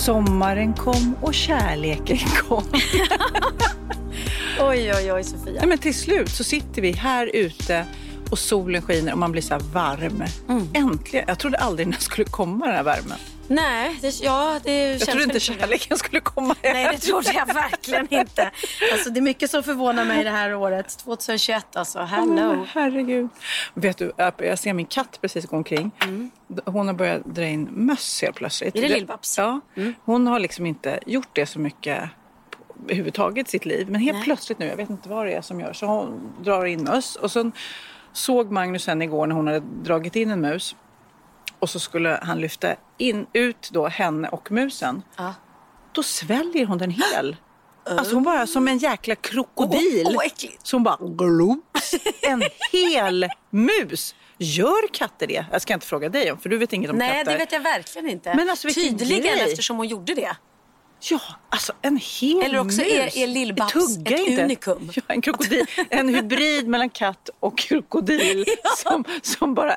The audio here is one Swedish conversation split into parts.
Sommaren kom och kärleken kom. Oj, oj, oj, Sofia. Nej, men till slut så sitter vi här ute och solen skiner och man blir så varm. Äntligen. Jag trodde aldrig den skulle komma den här värmen. Nej, det, ja, det Jag känns trodde inte kärleken skulle komma Nej, här. det trodde jag verkligen inte. Alltså, det är mycket som förvånar mig det här året. 2021 alltså. Hello. herregud. Vet du, jag ser min katt precis gå omkring. Hon har börjat dra in möss helt plötsligt. Mm. Är det Lill-Babs? Ja. Hon har liksom inte gjort det så mycket överhuvudtaget i sitt liv. Men helt Nej. plötsligt nu, jag vet inte vad det är som gör, så hon drar in möss. Och sen såg Magnus henne igår när hon hade dragit in en mus. Och så skulle han lyfta in, ut då henne och musen. Ja. Då sväljer hon den hel. Alltså hon bara som en jäkla krokodil. Åh, äckligt. Så hon bara gloops. En hel mus. Gör katter det? Jag ska inte fråga dig om, för du vet inget om Nej, katter. det vet jag verkligen inte. Men alltså, Tydligen grej. eftersom hon gjorde det. Ja, alltså en hel Eller också mus. är- är Lill-Babs ett inte. unikum. Ja, en krokodil. En hybrid mellan katt och krokodil som, som bara...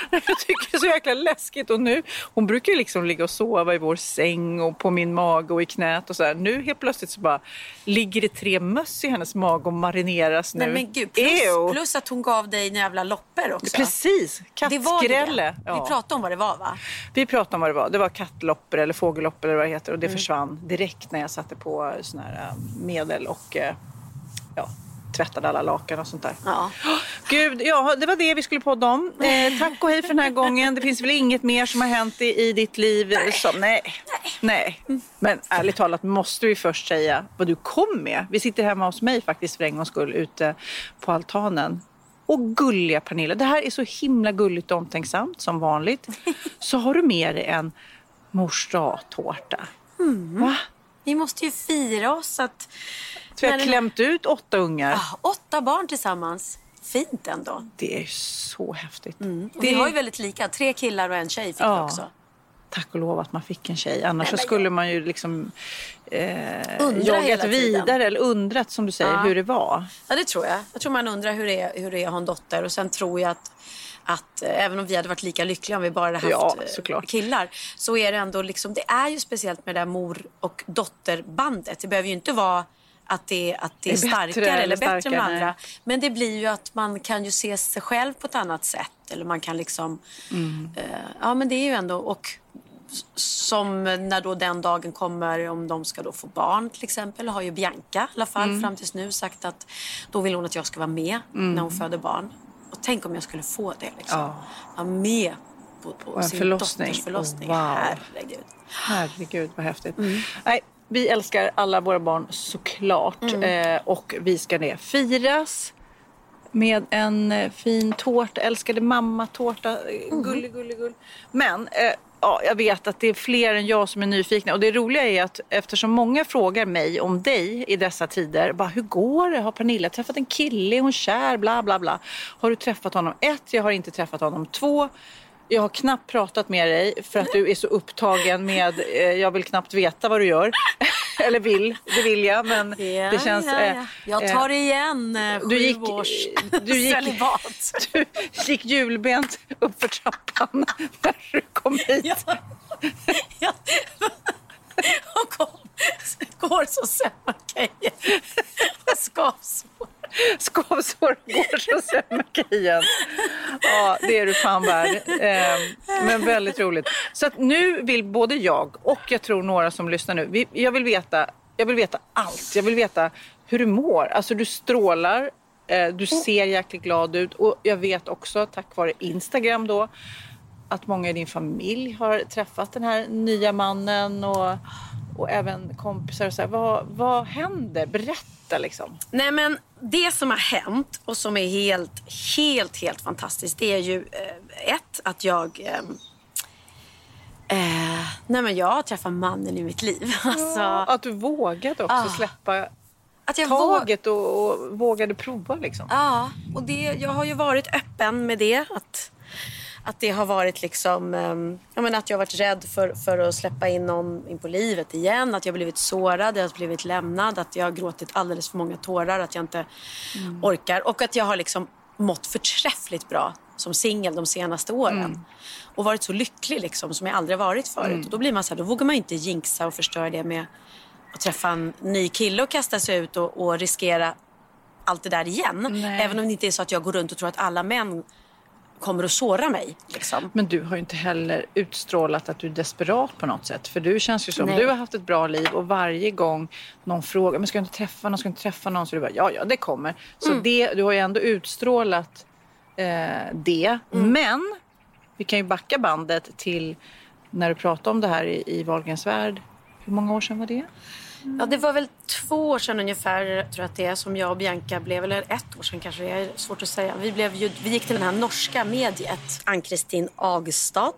Jag tycker det är så jäkla läskigt. Och nu, hon brukar ju liksom ligga och sova i vår säng och på min mage och i knät och så här. Nu helt plötsligt så bara ligger det tre möss i hennes mage och marineras nu. Nej men gud, plus, plus att hon gav dig en jävla loppor också. Precis, kattskrälle. Ja. Vi pratade om vad det var va? Vi pratade om vad det var. Det var kattloppor eller fågelloppor eller vad det heter. Och det Mm. försvann direkt när jag satte på sån här äh, medel och äh, ja, tvättade alla lakan och sånt där. Ja. Gud, ja, det var det vi skulle podda om. Eh, tack och hej för den här gången. Det finns väl inget mer som har hänt i, i ditt liv? Nej. Som, nej. nej. Men ärligt talat måste vi först säga vad du kom med. Vi sitter hemma hos mig faktiskt för en gångs skull ute på altanen. Och gulliga Pernilla, det här är så himla gulligt och omtänksamt som vanligt. Så har du med dig en mors dag-tårta. Va? Vi måste ju fira oss att... Så jag har klämt ut åtta ungar. Ah, åtta barn tillsammans. Fint ändå. Det är så häftigt. Och Vi har ju väldigt lika. Tre killar och en tjej fick vi Ja. också. Tack och lov att man fick en tjej. Annars så skulle man ju liksom eh, jagat vidare eller undrat som du säger Ja. hur det var. Ja, det tror jag. Jag tror man undrar hur det är, hur det är att ha en dotter. Och sen tror jag att, att eh, även om vi hade varit lika lyckliga om vi bara hade haft Ja, eh, såklart. killar. Så är det ändå liksom, det är ju speciellt med det där mor och dotterbandet. Det behöver ju inte vara att det, att det är, Det är starkare eller bättre starkare, andra. nej. Men det blir ju att man kan ju se sig själv på ett annat sätt. Eller man kan liksom... Mm. Eh, ja, men det är ju ändå... Och som när då den dagen kommer, om de ska då få barn till exempel, har ju Bianca i alla fall Mm. fram tills nu sagt att då vill hon att jag ska vara med när hon föder barn. Och tänk om jag skulle få det liksom. Ja. Vara med på, på sin förlossning. dotters förlossning. Oh, wow. Herregud. Herregud vad häftigt. Mm. Nej, vi älskar alla våra barn såklart. Mm. Eh, och vi ska det firas med en eh, fin tårta. Älskade mamma-tårta. Mm. Gullig, gullig, gull. Men eh, ja, jag vet att det är fler än jag som är nyfikna. Och det roliga är att eftersom många frågar mig om dig i dessa tider. Bara, hur går det? Har Pernilla träffat en kille? Är hon kär? Bla, bla, bla. Har du träffat honom? Ett, jag har inte träffat honom. Två, jag har knappt pratat med dig för att du är så upptagen med, eh, jag vill knappt veta vad du gör. Eller vill, det vill jag men Ja, det känns... ja, eh, ja. Jag eh, tar igen eh, sju du gick, års du gick, celibat. du gick hjulbent upp för trappan när du kom hit. Ja. Ja. Och kom, går så semmelkejen. Och skavsår. Skavsår går så semmelkejen. Ja, det är du fan värd. Ehm, men väldigt roligt. Så att nu vill både jag och jag tror några som lyssnar nu. Jag vill veta Jag vill veta allt. Jag vill veta hur du mår. Alltså du strålar, eh, du ser jäkligt glad ut och jag vet också tack vare Instagram då att många i din familj har träffat den här nya mannen och, och även kompisar. Och så här, vad, vad händer? Berätta liksom. Nej men det som har hänt och som är helt, helt, helt fantastiskt det är ju eh, ett att jag eh, eh, nej men jag har träffat mannen i mitt liv. Alltså, Att du vågade också Ah. släppa att jag taget och, och vågade prova liksom. Ja, och det, jag har ju varit öppen med det. Att, att det har varit liksom, ehm, jag menar att jag har varit rädd för, för att släppa in någon in på livet igen. Att jag har blivit sårad, jag har blivit lämnad, att jag har gråtit alldeles för många tårar, att jag inte orkar. Och att jag har liksom mått förträffligt bra som singel de senaste åren. Och varit så lycklig liksom som jag aldrig varit förut. Och då blir man så här, då vågar man inte jinxa och förstöra det med att träffa en ny kille och kasta sig ut och, och riskera allt det där igen. Nej. Även om det inte är så att jag går runt och tror att alla män kommer att såra mig. Liksom. Men du har ju inte heller utstrålat att du är desperat på något sätt. För du känns ju som Nej. du har haft ett bra liv och varje gång någon frågar, men ska jag inte träffa någon, ska jag inte träffa någon? Så du bara, ja, ja, det kommer. Så Mm. det, du har ju ändå utstrålat eh, det. Mm. Men vi kan ju backa bandet till när du pratade om det här i, i Wahlgrens värld. Hur många år sedan var det? Ja, det var väl två år sedan ungefär tror jag att det är, som jag och Bianca blev, eller ett år sedan kanske, det är svårt att säga. Vi, blev ju, vi gick till det här norska mediet, Ann-Kristin Agstad,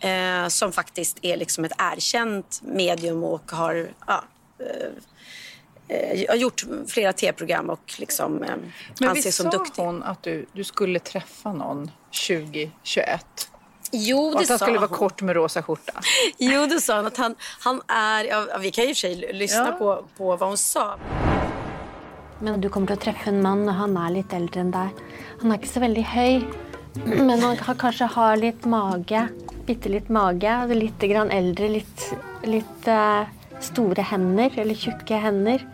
eh, som faktiskt är liksom ett erkänt medium och har ja, eh, eh, gjort flera tv-program och liksom, eh, Men anses visst som sa duktig. hon att du, du skulle träffa någon 2021? Jo, Och det att han sa skulle vara hon. kort med rosa skjorta? Jo, det sa hon. Att han, han är... Ja, vi kan ju i och för sig lyssna Ja. på, på vad hon sa. Men du kommer å treffe en mann, og han er litt eldre enn deg. Han er ikke så veldig høy, men han har, kanskje har litt mage. Bitte litt mage. Litt grann eldre, litt, litt eh, store hender, eller tjukke hender.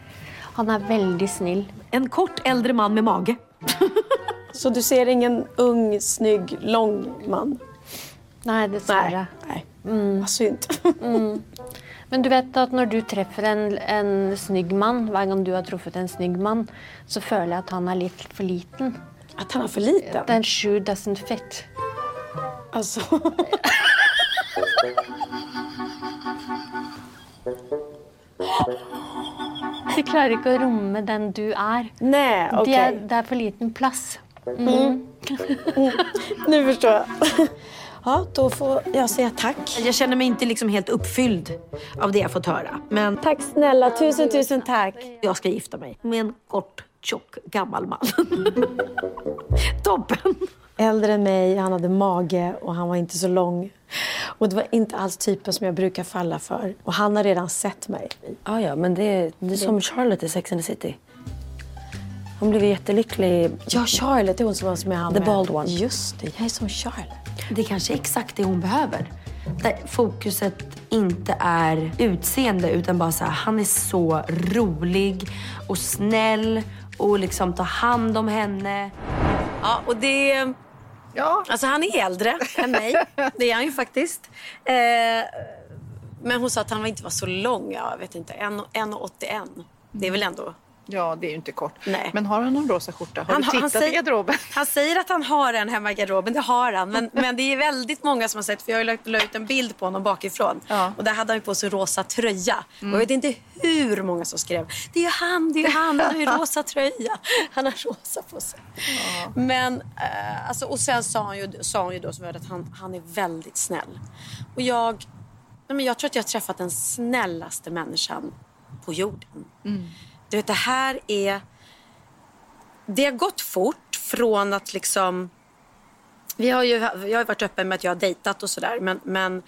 Han er veldig snill. En kort äldre man med mage. Så du ser ingen ung, snygg, lång man? Nei, dessverre. Nej. Vad synd. Men du vet at når du treffer en, en snygg mann, hver gang du har truffet en snygg mann, så føler jeg at han er litt for liten. Att han är för liten? Den shoe doesn't fit. Alltså. De klarer ikke å romme den du er. Nej, Det, okej. er, det er for liten plass. Nu förstår jag. Ja, då får jag säga tack. Jag känner mig inte liksom helt uppfylld av det jag fått höra. Men Tack snälla. Tusen, tusen tack. jag ska gifta mig med en kort, tjock, gammal man. Toppen! Äldre än mig, han hade mage och han var inte så lång. Och det var inte alls typen som jag brukar falla för. Och han har redan sett mig. Ja, ja, men det, det är som Charlotte i Sex and the City. Hon blev jättelycklig. Ja, Charlotte är hon som var med han The med. bald one. Just det, jag är som Charlotte. Det kanske är exakt det hon behöver. Där fokuset inte är utseende utan bara så här, han är så rolig och snäll och liksom tar hand om henne. Ja, och det... Ja. Alltså han är äldre än mig. Det är han ju faktiskt. Eh, men hon sa att han inte var så lång. Ja, jag vet inte. 1,81. Det är väl ändå... Ja, det är ju inte kort. Nej. Men har han någon rosa skjorta? Har Han, du han, tittat i säger, garderoben? han säger att han har en hemma i garderoben, det har han. Men, men det är väldigt många som har sett, för jag har lagt, la ut en bild på honom bakifrån. Ja. Och där hade han ju på sig rosa tröja. Och jag vet inte hur många som skrev, det är ju han, det är ju han, han har ju rosa tröja. Han har rosa på sig. Men, eh, alltså, och sen sa han ju, sa han ju då som att han, han är väldigt snäll. Och jag, nej, men jag tror att jag har träffat den snällaste människan på jorden. Du vet, det här är det har gått fort från att liksom... Vi har ju, jag har varit öppen med att jag har dejtat och sådär. Men, men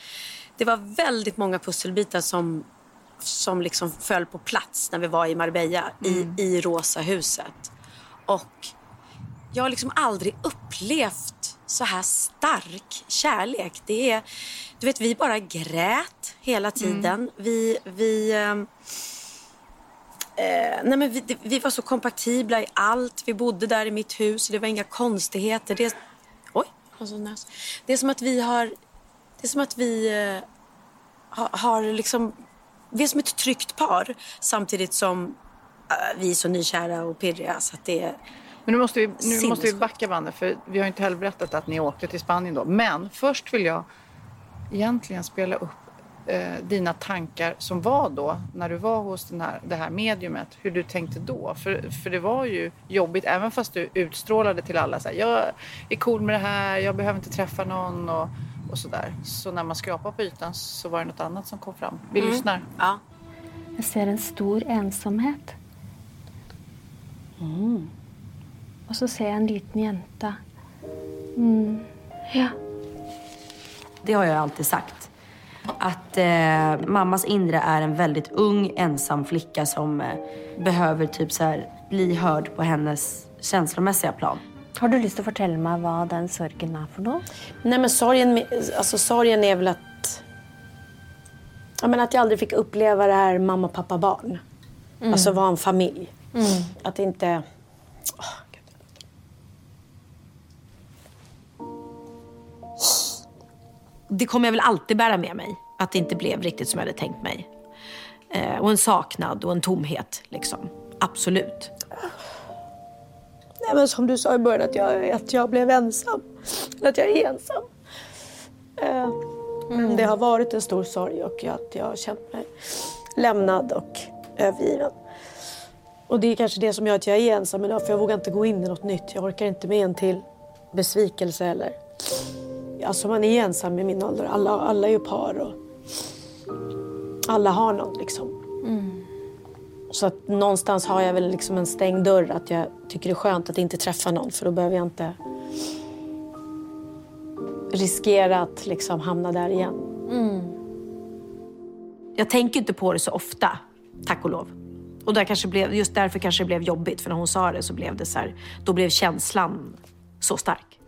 det var väldigt många pusselbitar som, som liksom föll på plats när vi var i Marbella i, i Rosa huset. Och jag har liksom aldrig upplevt så här stark kärlek. Det är, du vet, vi bara grät hela tiden. Vi... vi ehm, Eh, nej men vi, vi var så kompatibla i allt. Vi bodde där i mitt hus. Det var inga konstigheter. Det, oj, sån näs. Det är som att vi har... Det är som att vi eh, har, har liksom vi är som ett tryggt par samtidigt som eh, vi är så nykära och pirriga så att det är Men nu måste vi, nu måste vi backa bandet för vi har inte heller berättat att ni åkte till Spanien då. Men först vill jag egentligen spela upp eh, dina tankar som var då när du var hos den här, det här mediumet. Hur du tänkte då. För, för det var ju jobbigt även fast du utstrålade till alla så här, jag är cool med det här, jag behöver inte träffa någon och, och sådär. Så när man skrapar på ytan så var det något annat som kom fram. Vi lyssnar. Ja. Jag ser en stor ensamhet. Och så ser jag en liten jänta. Mm. Ja. Det har jag alltid sagt. Att eh, mammas inre är en väldigt ung ensam flicka som eh, behöver typ så här, bli hörd på hennes känslomässiga plan. Har du lust att fortelle mig vad den sorgen är för något? Nej men sorgen, alltså, sorgen är väl att... Ja, men att jag aldrig fick uppleva det här mamma, pappa, barn. Alltså vara en familj. Att inte... Åh, Det kommer jag väl alltid bära med mig. Att det inte blev riktigt som jag hade tänkt mig. Eh, och en saknad och en tomhet. Liksom. Absolut. Nej, men som du sa i början, att jag, att jag blev ensam. Eller att jag är ensam. Eh, men Det har varit en stor sorg och att jag har känt mig lämnad och övergiven. Och det är kanske det som gör att jag är ensam idag, för jag vågar inte gå in i något nytt. Jag orkar inte med en till besvikelse eller... Alltså man är ensam i min ålder. Alla, alla är ju par och alla har någon liksom. Så att någonstans har jag väl liksom en stängd dörr. Att jag tycker det är skönt att inte träffa någon för då behöver jag inte riskera att liksom hamna där igen. Jag tänker inte på det så ofta, tack och lov. Och där kanske blev, just därför kanske det blev jobbigt, för när hon sa det så blev det så här, då blev känslan så stark.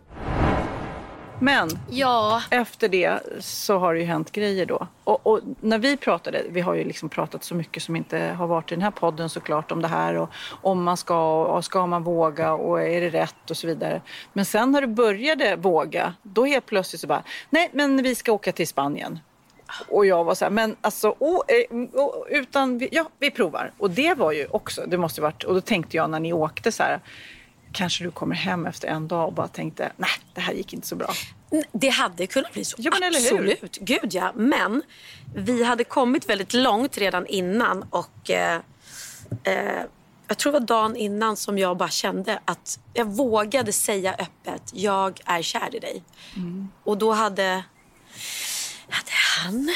Men Ja. efter det så har det ju hänt grejer då. Och, och när vi pratade, vi har ju liksom pratat så mycket som inte har varit i den här podden såklart om det här och om man ska och ska man våga och är det rätt och så vidare. Men sen när du började våga, då helt plötsligt så bara, nej men vi ska åka till Spanien. Och jag var så här, men alltså, oh, oh, utan, ja vi provar. Och det var ju också, det måste varit, och då tänkte jag när ni åkte så här, kanske du kommer hem efter en dag och bara tänkte, nej det här gick inte så bra. Det hade kunnat bli så. Ja, men? Absolut. Gud ja. Men vi hade kommit väldigt långt redan innan och eh, eh, jag tror det var dagen innan som jag bara kände att jag vågade säga öppet, jag är kär i dig. Och då hade, hade han,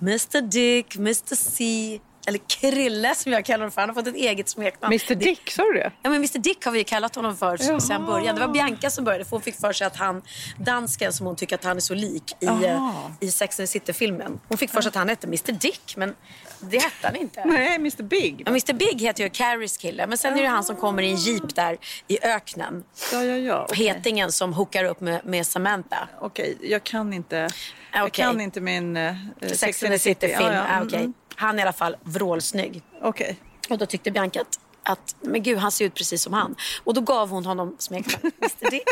Mr Dick, Mr C, eller Krille som jag kallar honom för. Han har fått ett eget smeknamn. Mr Dick, sa du det? Ja, men Mr Dick har vi kallat honom för sen början. Det var Bianca som började för hon fick för sig att han, dansken som hon tycker att han är så lik i, eh, i Sex and the City-filmen. Hon fick för sig att han hette Mr Dick, men det hette han inte. Nej, Mr Big. Ja, Mr Big heter ju Carries kille, men sen är det han som kommer i en jeep där i öknen. Ja, ja, ja. okej. Hetingen som hookar upp med, med Samantha. Okej, jag kan inte, jag Okej. kan inte min uh, Sex and the City-film. Ja, ja. Ah, mm, okej. mm. Han är i alla fall vrålsnygg. Okej. Och då tyckte Bianca att, att men gud, han ser ut precis som han. Och då gav hon honom smeknamn Mr Dick.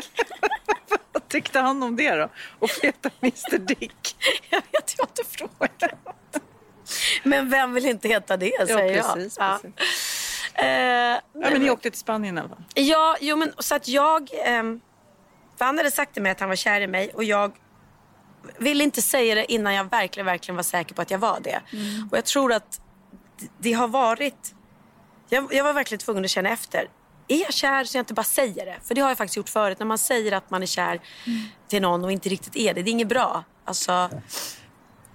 Vad tyckte han om det då? Och heta Mr Dick? Jag vet jag har inte frågat. Men vem vill inte heta det, säger precis, jag. precis. Ja. Eh, Ja, men ni åkte till Spanien i alla fall. ja, jo men så att jag... ehm, för han hade sagt till mig att han var kär i mig och jag ville inte säga det innan jag verkligen, verkligen var säker på att jag var det. Och jag tror att det- har varit... Jag, jag var verkligen tvungen att känna efter. Är jag kär så jag inte bara säger det. För det har jag faktiskt gjort förut. När man säger att man är kär till någon och inte riktigt är det. Det är inget bra. Alltså,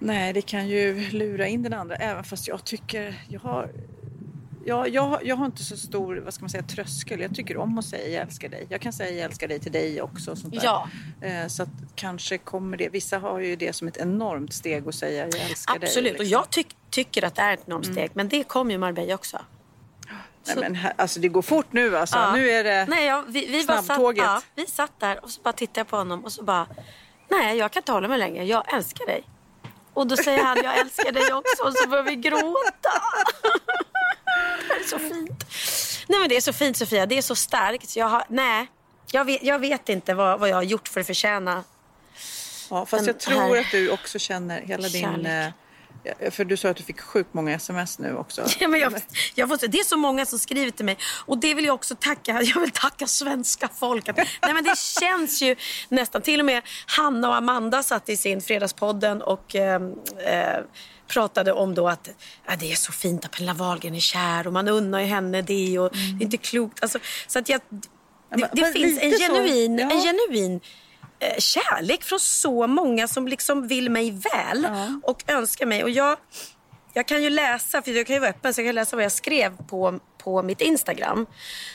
Nej, det kan ju lura in den andra. Även fast jag tycker... Jag har, jag, jag, jag har inte så stor vad ska man säga, tröskel. Jag tycker om att säga jag älskar dig. Jag kan säga jag älskar dig till dig också. och Sånt där. Ja. Eh, Så att kanske kommer det... Vissa har ju det som ett enormt steg att säga jag älskar dig. Absolut, och liksom. jag tyck, tycker att det är ett enormt steg. Men det kom ju Marbella också. Nej, men här, alltså det går fort nu alltså. Ja. Nu är det Nej, ja, vi, vi, bara satt, snabbtåget. ja, vi satt där och så bara tittade jag på honom och så bara, nej jag kan inte hålla mig längre, jag älskar dig. Och då säger han, jag älskar dig också och så börjar vi gråta. Det är så fint. Nej men det är så fint Sofia, det är så starkt. Jag har, nej, jag vet, jag vet inte vad, vad jag har gjort för att förtjäna Ja, fast Den jag tror här att du också känner hela din kärlek. Eh, För du sa att du fick sjukt många sms nu också. Ja, men jag, jag får, det är så många som skriver till mig och det vill jag också tacka. Jag vill tacka svenska folket. Nej, men det känns ju nästan. Till och med Hanna och Amanda satt i sin Fredagspodden och eh, eh, pratade om då att ja, det är så fint att Pernilla Wahlgren är kär och man unnar ju henne det och det är inte klokt. Alltså, så att jag, det, det finns en lite så, genuin, ja. en genuin kärlek från så många som liksom vill mig väl och önskar mig. Och jag, jag kan ju läsa, för jag kan ju vara öppen, så jag kan läsa vad jag skrev på, på mitt Instagram.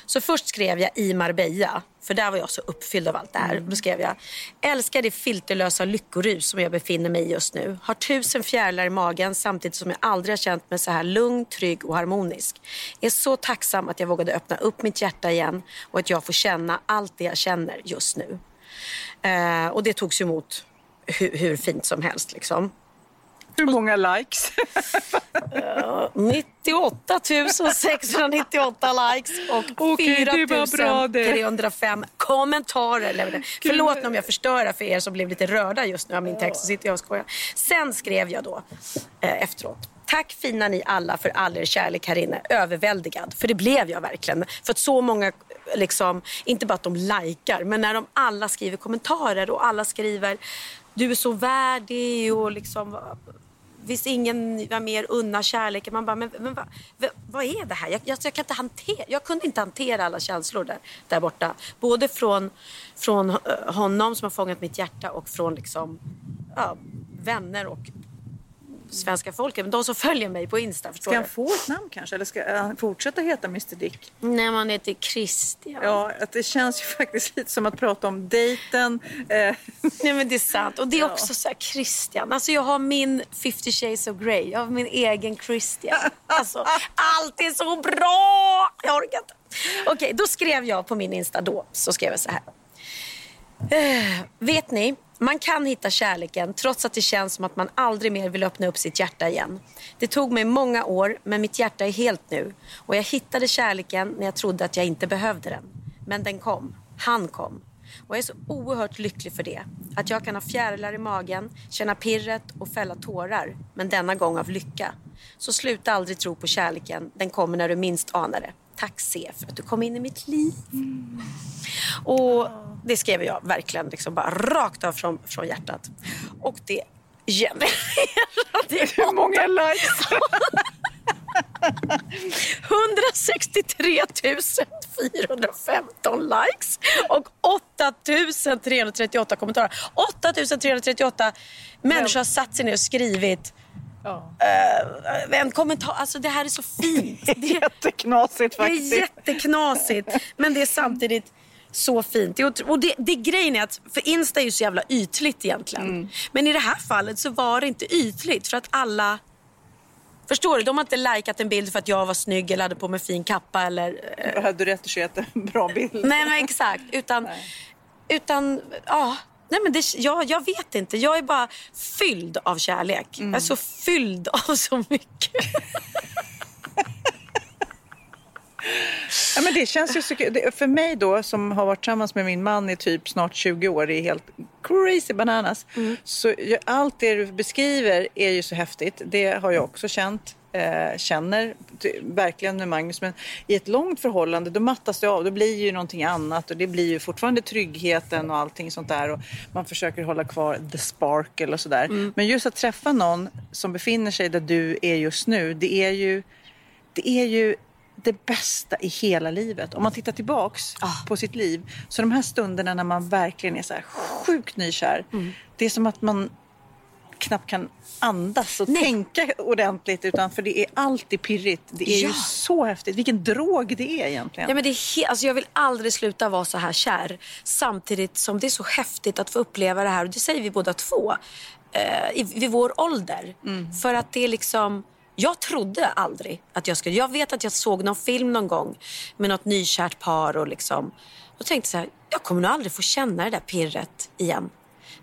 Så först skrev jag i Marbella, för där var jag så uppfylld av allt det här. Då skrev jag, älskar det filterlösa lyckorus som jag befinner mig i just nu. Har tusen fjärilar i magen samtidigt som jag aldrig har känt mig så här lugn, trygg och harmonisk. Är så tacksam att jag vågade öppna upp mitt hjärta igen och att jag får känna allt det jag känner just nu. Eh, och det togs emot hur, hur fint som helst liksom. Hur många likes? 98 698 likes och Okej, det var bra det. 4305 kommentarer. Förlåt om jag förstör för er som blev lite rörda just nu av min text. Så sitter jag och skojar. Sen skrev jag då eh, efteråt. Tack fina ni alla för all er kärlek här inne. Överväldigad. För det blev jag verkligen. För att så många, liksom, inte bara att de likar, men när de alla skriver kommentarer och alla skriver du är så värdig och liksom Visst ingen var mer unna kärleken. Man bara, men, men vad, vad, vad är det här? Jag, jag, jag, kan inte hantera, jag kunde inte hantera alla känslor där, där borta. Både från, från eh, honom som har fångat mitt hjärta och från liksom, ja, vänner och svenska folket. Men de som följer mig på Insta. Ska han få ett namn kanske? Eller ska han fortsätta heta Mr Dick? Nej, man heter Christian. Ja, att det känns ju faktiskt lite som att prata om dejten. Eh, Nej men det är sant. Och det är också så här Christian. Alltså jag har min 50 shades of Grey. Jag har min egen Christian. Alltså allt är så bra! Jag orkar inte. Okej, då skrev jag på min Insta då. Så skrev jag så här. Eh, vet ni, man kan hitta kärleken trots att det känns som att man aldrig mer vill öppna upp sitt hjärta igen. Det tog mig många år, men mitt hjärta är helt nu. Och jag hittade kärleken när jag trodde att jag inte behövde den. Men den kom. Han kom. Och jag är så oerhört lycklig för det. Att jag kan ha fjärilar i magen, känna pirret och fälla tårar. Men denna gång av lycka. Så sluta aldrig tro på kärleken. Den kommer när du minst anar det. Tack C för att du kom in i mitt liv. Och det skrev jag verkligen liksom bara rakt av från, från hjärtat. Och det genererade... hur många likes? 163 415 likes och 8 338 kommentarer. 8 338 människor har satt sig ner och skrivit eh, en kommentar. Alltså det här är så fint. Det, Jätteknasigt det är faktiskt. jätteknasigt men det är samtidigt så fint. Det Och det, det grejen är att, för Insta är ju så jävla ytligt egentligen. Men i det här fallet så var det inte ytligt för att alla Förstår du? De har inte likat en bild för att jag var snygg eller hade på mig fin kappa eller... eh, Då hade du retuscherat en bra bild. Nej men exakt. Utan, utan ja. Nej men det, jag, jag vet inte. Jag är bara fylld av kärlek. Jag är så fylld av så mycket. Ja, men det känns ju så För mig då som har varit tillsammans med min man i typ snart 20 år, det är helt crazy bananas. Så ju- allt det du beskriver är ju så häftigt. Det har jag också känt. Eh, känner verkligen med Magnus. Men i ett långt förhållande då mattas det av. Då blir ju någonting annat och det blir ju fortfarande tryggheten och allting sånt där. Och man försöker hålla kvar the sparkle och sådär. Men just att träffa någon som befinner sig där du är just nu. Det är ju, det är ju det bästa i hela livet. Om man tittar tillbaks på sitt liv. Så de här stunderna när man verkligen är så här sjukt nykär. Det är som att man knappt kan andas och tänka ordentligt. Utan för det är alltid pirrigt. Det är ju Ja. så häftigt. Vilken drog det är egentligen. Ja, men det är alltså jag vill aldrig sluta vara så här kär. Samtidigt som det är så häftigt att få uppleva det här. Och det säger vi båda två. Eh, i, vid vår ålder. För att det är liksom... Jag trodde aldrig att jag skulle... Jag vet att jag såg någon film någon gång med något nykärt par och liksom... Och tänkte så här, jag kommer nog aldrig få känna det där pirret igen.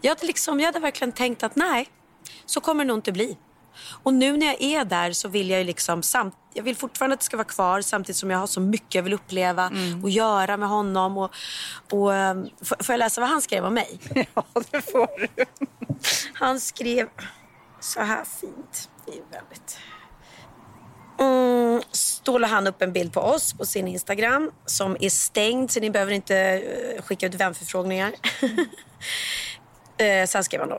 Jag hade, liksom, jag hade verkligen tänkt att nej, så kommer det nog inte bli. Och nu när jag är där så vill jag liksom samt, jag vill fortfarande att det ska vara kvar samtidigt som jag har så mycket jag vill uppleva och göra med honom. Och, och, ehm, får, får jag läsa vad han skrev om mig? Ja, det får du. Han skrev... så här fint. Det är väldigt... Mm, då la han upp en bild på oss på sin Instagram som är stängd så ni behöver inte eh, skicka ut vänförfrågningar. eh, sen skrev han då.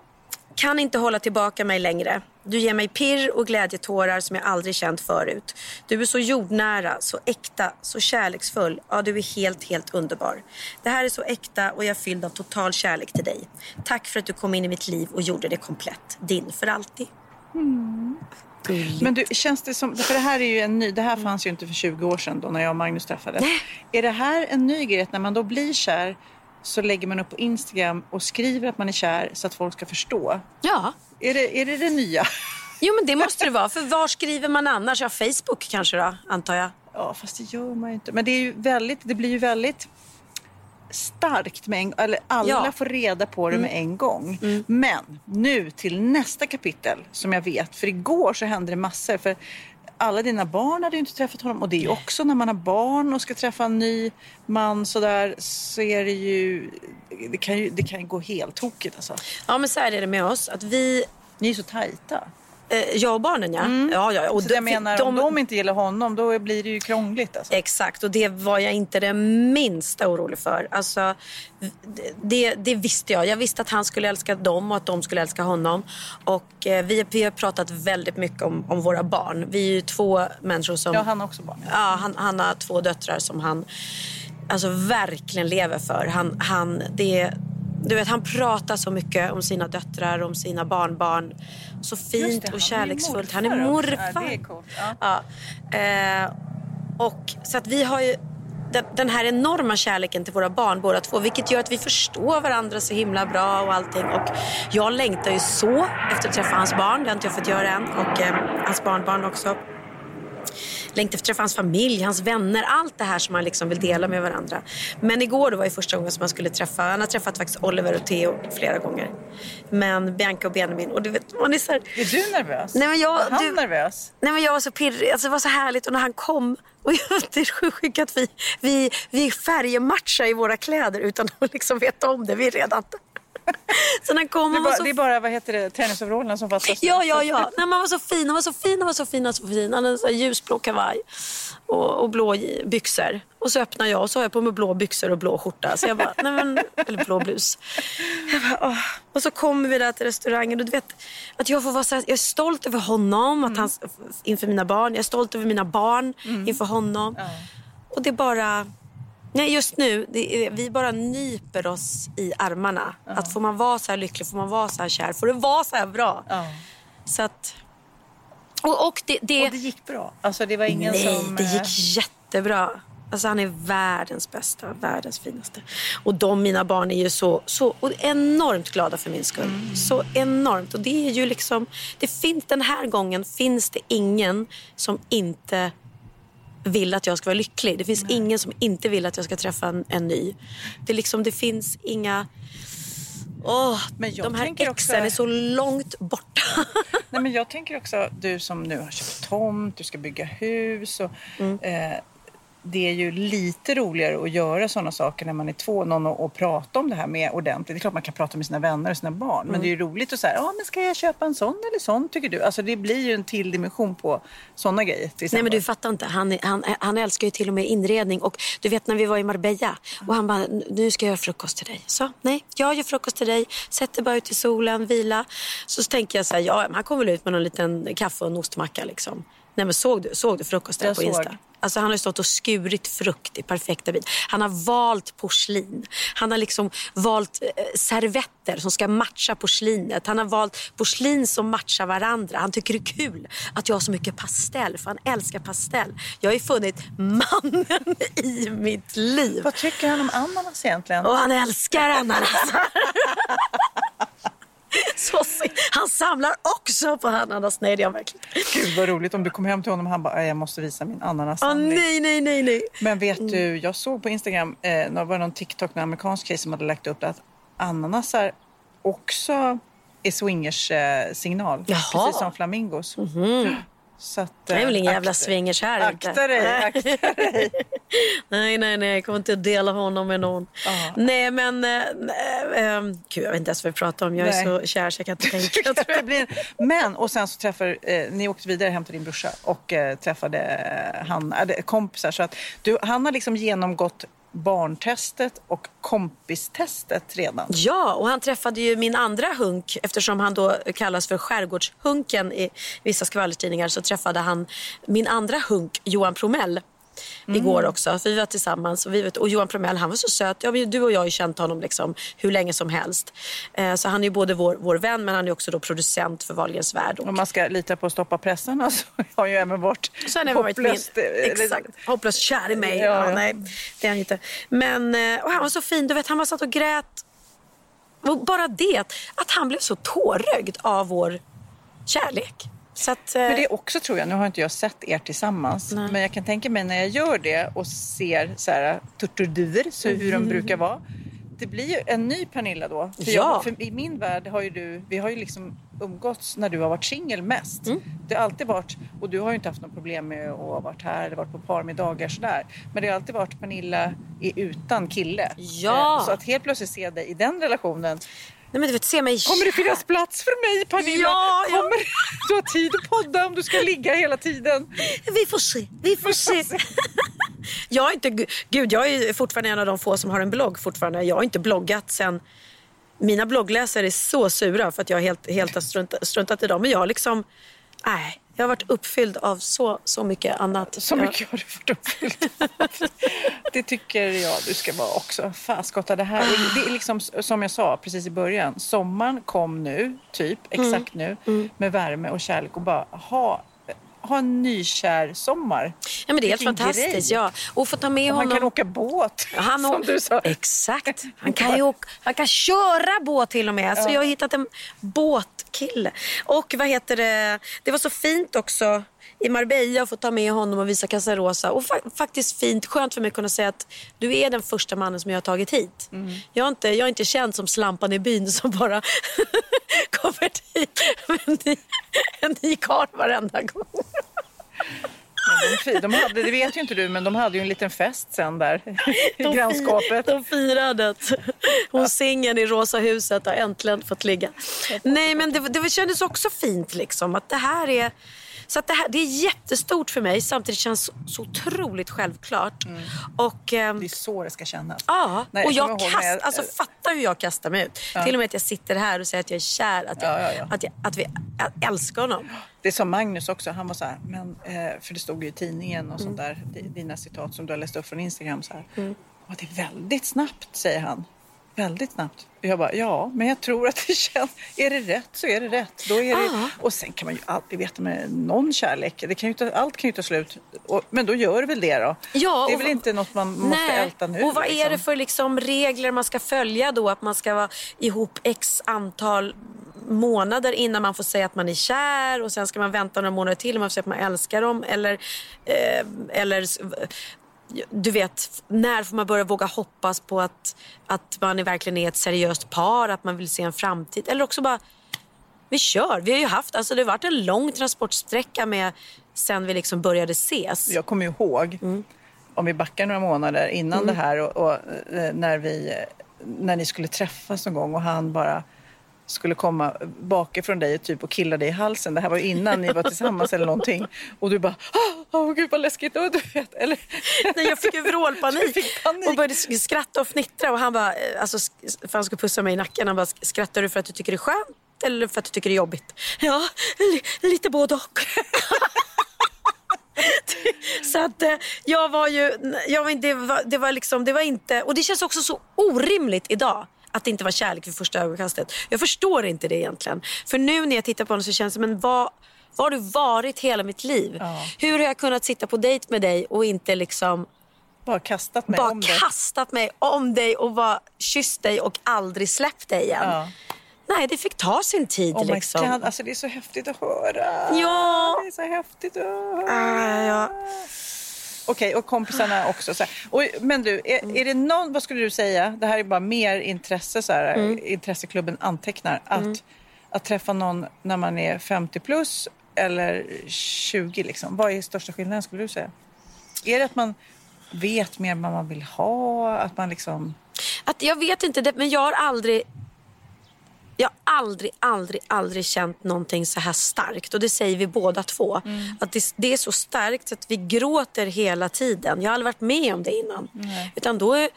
Kan inte hålla tillbaka mig längre. Du ger mig pirr och glädjetårar som jag aldrig känt förut. Du är så jordnära, så äkta, så kärleksfull. Ja, du är helt, helt underbar. Det här är så äkta och jag är fylld av total kärlek till dig. Tack för att du kom in i mitt liv och gjorde det komplett. Din för alltid. Mm. Men du, känns det som, för det här är ju en ny, det här fanns ju inte för 20 år sedan då när jag och Magnus träffades. Är det här en ny grej att när man då blir kär så lägger man upp på Instagram och skriver att man är kär så att folk ska förstå? Ja. Är det är det, det nya? Jo, men det måste det vara. För var skriver man annars? Ja, Facebook kanske då, antar jag. Ja, fast det gör man ju inte. Men det, är ju väldigt, det blir ju väldigt starkt med en, eller alla Ja. får reda på det med en gång. Men nu till nästa kapitel som jag vet, för igår så hände det massor. För alla dina barn hade ju inte träffat honom och det är också när man har barn och ska träffa en ny man sådär så är det ju, det kan ju, det kan ju gå helt tokigt alltså. Ja, men så här är det med oss. Att vi, Ni är så tajta. Eh, jag och barnen, ja. ja, ja. Och Så jag de- menar, om de inte gillar honom då blir det ju krångligt alltså. Exakt, och det var jag inte det minsta orolig för. Alltså, det, det visste jag. Jag visste att han skulle älska dem och att de skulle älska honom. Och eh, vi, vi har pratat väldigt mycket om, om våra barn. Vi är ju två människor som... Ja, han har också barn. Ja, han, han har två döttrar som han alltså, verkligen lever för. Han, han, det, du vet, han pratar så mycket om sina döttrar, om sina barnbarn. Så fint det, och han är kärleksfullt. Han morfar är morfar. Ja, det är coolt. Ja. Ja. Eh, och, så att vi har ju den, den här enorma kärleken till våra barn båda två vilket gör att vi förstår varandra så himla bra och allting. Och jag längtar ju så efter att träffa hans barn. Det har inte jag fått göra än. Och eh, hans barnbarn också. Längtar efter att träffa hans familj, hans vänner, allt det här som man liksom vill dela med varandra. Men igår då var det första gången som man skulle träffa, han har träffat faktiskt Oliver och Theo flera gånger. Men Bianca och Benjamin, och du vet, man är så här, Är du nervös? Nej, men jag- Var han du- nervös? Nej men jag var så pirrig, alltså det var så härligt och när han kom och det är sjukt att vi, vi, vi färgmatchar i våra kläder utan att liksom veta om det, vi är redan Så när kom Det är, bara, så det är bara vad heter det, tennisoverallerna som fattas. Ja, ja, ja. Nej, man var så fin, han var så fin, han var så fin, han var så fin. Han hade en sån ljusblå kavaj och, och blå byxor. Och så öppnar jag och så har jag på mig blå byxor och blå skjorta. Så jag bara, nej men, eller blå blus. Jag bara. Och så kommer vi där till restaurangen och du vet att jag får vara så här, jag är stolt över honom, att han, inför mina barn. Jag är stolt över mina barn inför honom. Och det är bara... Nej, just nu, det vi bara nyper oss i armarna. Att får man vara så här lycklig, får man vara så här kär, får det vara så här bra. Så att... Och, och det, det... Och det gick bra? Alltså det var ingen Nej, som... det eh, gick jättebra. Alltså han är världens bästa, världens finaste. Och de, mina barn, är ju så, så enormt glada för min skull. Så enormt. Och det är ju liksom, det finns, den här gången finns det ingen som inte vill att jag ska vara lycklig. Det finns ingen som inte vill att jag ska träffa en, en ny. Det, liksom, det finns inga... Åh, Men jag de här exen också- är så långt borta. Nej, men jag tänker också, du som nu har köpt tomt, du ska bygga hus. Och, Mm. eh, det är ju lite roligare att göra sådana saker när man är två, någon att, att prata om det här med ordentligt. Det är klart man kan prata med sina vänner och sina barn. Men Mm. det är ju roligt att säga, ja men ska jag köpa en sån eller sån tycker du? Alltså det blir ju en till dimension på sådana grejer. Nej men du fattar inte. Han, han, han älskar ju till och med inredning. Och du vet när vi var i Marbella och han bara, nu ska jag göra frukost till dig. Så nej, jag gör frukost till dig. Sätter bara ut i solen, vila. Så tänker jag så här, ja men han kommer väl ut med någon liten kaffe och en ostmacka liksom. Nej men såg du, såg du frukosten Jag på såg. Alltså han har stått och skurit frukt i perfekta bit. Han har valt porslin. Han har liksom valt eh, servetter som ska matcha porslinet. Han har valt porslin som matchar varandra. Han tycker det är kul att jag har så mycket pastell för han älskar pastell. Jag har ju funnit mannen i mitt liv. Vad tycker han om ananas egentligen? Och han älskar ananasar. Så han samlar också på ananas. Nej, det gör han verkligen. Gud vad roligt om du kom hem till honom och han bara, "Nej, jag måste visa min Åh, ananassamling. nej, nej, nej, nej. Men vet du, jag såg på Instagram, eh, det var någon TikTok, en amerikansk tjej som hade lagt upp att ananasar också är swingers eh, signal. Jaha. Precis som flamingos. Så att, Det är väl eh, ingen jävla akta- swingers här inte. Akta dig, akta dig. Nej, nej, nej. Jag kommer inte att dela honom med någon. Nej, men... Äh, äh, gud, jag vet inte ens vad vi pratar om. Jag är Nej. så kär så jag kan inte tänka. det blir, men, och sen så träffar, eh, ni åkte vidare hem till din brorsa och eh, träffade eh, han, äh, kompisar. Så att du, han har liksom genomgått barntestet och kompistestet redan. Ja, och han träffade ju min andra hunk eftersom han då kallas för skärgårdshunken i vissa skvallertidningar så träffade han min andra hunk Johan Promell igår också. Vi var tillsammans och, vi vet, och Johan Promell han var så söt. Ja, vi- du och jag har ju känt honom liksom hur länge som helst. Eh, så han är ju både vår, vår vän men han är också då producent för Wahlgrens värld. Och Om man ska lita på att stoppa pressarna så har ju även varit Så han varit min, hopplöst, eh, exakt, hopplöst kär i mig. Ja, Ja. Nej, det är han inte. Men eh, och han var så fin. Du vet, han var satt och grät. Och bara det, att- att han blev så tårögd av vår kärlek. Att, eh, Men det är också tror jag, nu har inte jag sett er tillsammans, Nej. men jag kan tänka mig när jag gör det och ser så här turturduver, så hur de brukar vara. Det blir ju en ny Pernilla då. För, Ja. jag, för I min värld har ju du, vi har ju liksom umgåtts när du har varit singel mest. Det har alltid varit, och du har ju inte haft något problem med att ha varit här eller varit på parmiddagar sådär. Men det har alltid varit Pernilla är utan kille. Ja. Eh, Så att helt plötsligt se dig i den relationen. Nej, men du vet, se mig Kommer det finnas plats för mig Pernilla? Ja, ja. Kommer du har tid att podda om du ska ligga hela tiden? Vi får se, vi får se. jag är inte, gud, jag är fortfarande en av de få som har en blogg fortfarande. Jag har inte bloggat sen mina bloggläsare är så sura för att jag helt, helt har struntat, struntat i dem. Men jag liksom, nej, jag har varit uppfylld av så, så mycket annat. Så Jag- mycket har du fått uppfyllt. det tycker jag du ska vara också. Faskotta, det här är, det är liksom som jag sa precis i början. Sommaren kom nu, typ, exakt nu, med värme och kärlek och bara ha, ha en nykär sommar. Ja, men det är helt fantastiskt. grej. Ja. Och få ta med Och honom. Han kan åka båt, Han som du sa. Exakt. Han kan, ju åka, han kan köra båt till och med. Så jag har hittat en båtkille. Och vad heter det? Det var så fint också i Marbella att få ta med honom och visa Casa Rosa. Och fa- faktiskt fint, skönt för mig att kunna säga att du är den första mannen som jag har tagit hit. Jag, är inte, jag är inte känd som slampan i byn som bara kommer dit med en ny, en ny karl varenda gång. De, hade, det vet ju inte du, men de hade ju en liten fest sen där i De grannskapet. De firade att hon singeln i Rosa huset har äntligen fått ligga. Nej, men det, det kändes också fint liksom att det här är så det, här, det är jättestort för mig samtidigt känns så, så otroligt självklart. Och, ehm, Det är så det ska kännas. Ja, Nej, och jag ihåg kast, jag- alltså, fattar hur jag kastar mig ut. Till och med att jag sitter här och säger att jag är kär, att, jag, Ja, ja, ja. Att, jag, att vi jag älskar honom. Det sa Magnus också. Han var så här, men, eh, för det stod ju i tidningen och Mm. sånt där, di- dina citat som du har läst upp från Instagram. Så här. "Åh, det är väldigt snabbt, säger han. Väldigt snabbt. Jag bara, ja, men jag tror att det känns... Är det rätt så är det rätt. Då är det, och sen kan man ju alltid veta med någon kärlek. Det kan ju ta, allt kan ju ta slut. Och, men då gör det väl det då. Ja, det är väl vad- inte något man måste Nej. älta nu. Och vad är liksom. det för liksom regler man ska följa då? Att man ska vara ihop x antal månader innan man får säga att man är kär och sen ska man vänta några månader till och man får säga att man älskar dem. Eller, eh, eller du vet, när får man börja våga hoppas på att, att man är verkligen är ett seriöst par, att man vill se en framtid. Eller också bara, vi kör. Vi har ju haft, alltså det har varit en lång transportsträcka med sen vi liksom började ses. Jag kommer ihåg, Mm. om vi backar några månader innan det här och, och eh, när, vi, när ni skulle träffas någon gång och han bara skulle komma bakifrån dig typ och killa dig i halsen. Det här var innan ni var tillsammans eller någonting. Och du bara, åh oh, gud vad läskigt. Och du vet, eller, Nej, jag fick ju vrålpanik fick panik. och började sk- skratta och fnittra. Och han bara, eh, alltså, för han skulle pussa mig i nacken. Han bara, skrattar du för att du tycker det är skönt eller för att du tycker det är jobbigt? Ja, li- lite både och. Så att eh, jag var ju, jag var, det, var, det var liksom, det var inte, och det känns också så orimligt idag att det inte var kärlek vid första ögonkastet. Jag förstår inte det egentligen. För nu när jag tittar på honom så känns det, men vad, vad har du varit hela mitt liv? Hur har jag kunnat sitta på dejt med dig och inte liksom bara kastat mig bara om kastat mig om dig och bara kysst dig och aldrig släppt dig igen. Ja. Nej, det fick ta sin tid Oh my liksom. God, alltså det är så häftigt att höra. Ja. Det är så häftigt att höra. Ah, ja. Okej, och kompisarna också. Så här. Och, men du, är, är det någon, vad skulle du säga, det här är bara mer intresse, så här, intresseklubben antecknar, att, att träffa någon när man är 50 plus eller 20? Liksom? Vad är största skillnaden skulle du säga? Är det att man vet mer vad man vill ha? Att man liksom... Att jag vet inte, det, men jag har aldrig jag har aldrig, aldrig, aldrig känt någonting så här starkt. Och det säger vi båda två. Mm. Att det, det, är så starkt att vi gråter hela tiden. Jag har aldrig varit med om det innan. Utan då är,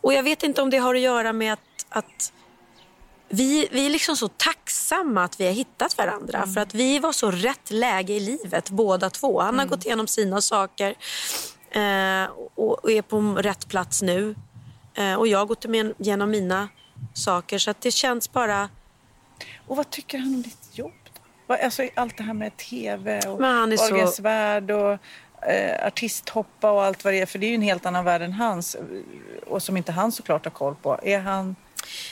och jag vet inte om det har att göra med att, att vi, vi är liksom så tacksamma att vi har hittat varandra. Mm. För att vi var så rätt läge i livet båda två. Han Mm. har gått igenom sina saker eh, och, och är på rätt plats nu. Eh, och jag har gått igenom mina saker. Så att det känns bara... Och vad tycker han om ditt jobb? Då? Alltså, allt det här med tv och så- Wahlgrens värld och eh, artisthoppa och allt vad det är. För det är ju en helt annan värld än hans. eh, Och som inte han såklart har koll på. Är han...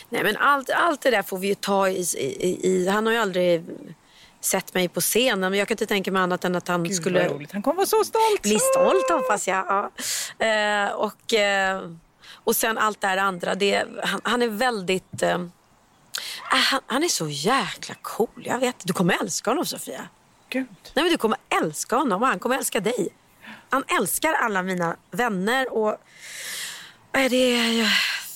Nej, men allt, allt det där får vi ju ta i, i, i... Han har ju aldrig sett mig på scenen. Men jag kan inte tänka mig annat än att han Gud, skulle... vad roligt. Han kommer vara så stolt. Bli stolt hoppas jag. Ja. Eh, och, eh, och sen allt det här andra. Det, han, han är väldigt... Eh, ah, han, han är så jäkla cool. Jag vet. Du kommer älska honom Sofia. Gud. Nej, men du kommer älska honom och han kommer älska dig. Han älskar alla mina vänner och... Nej, det är...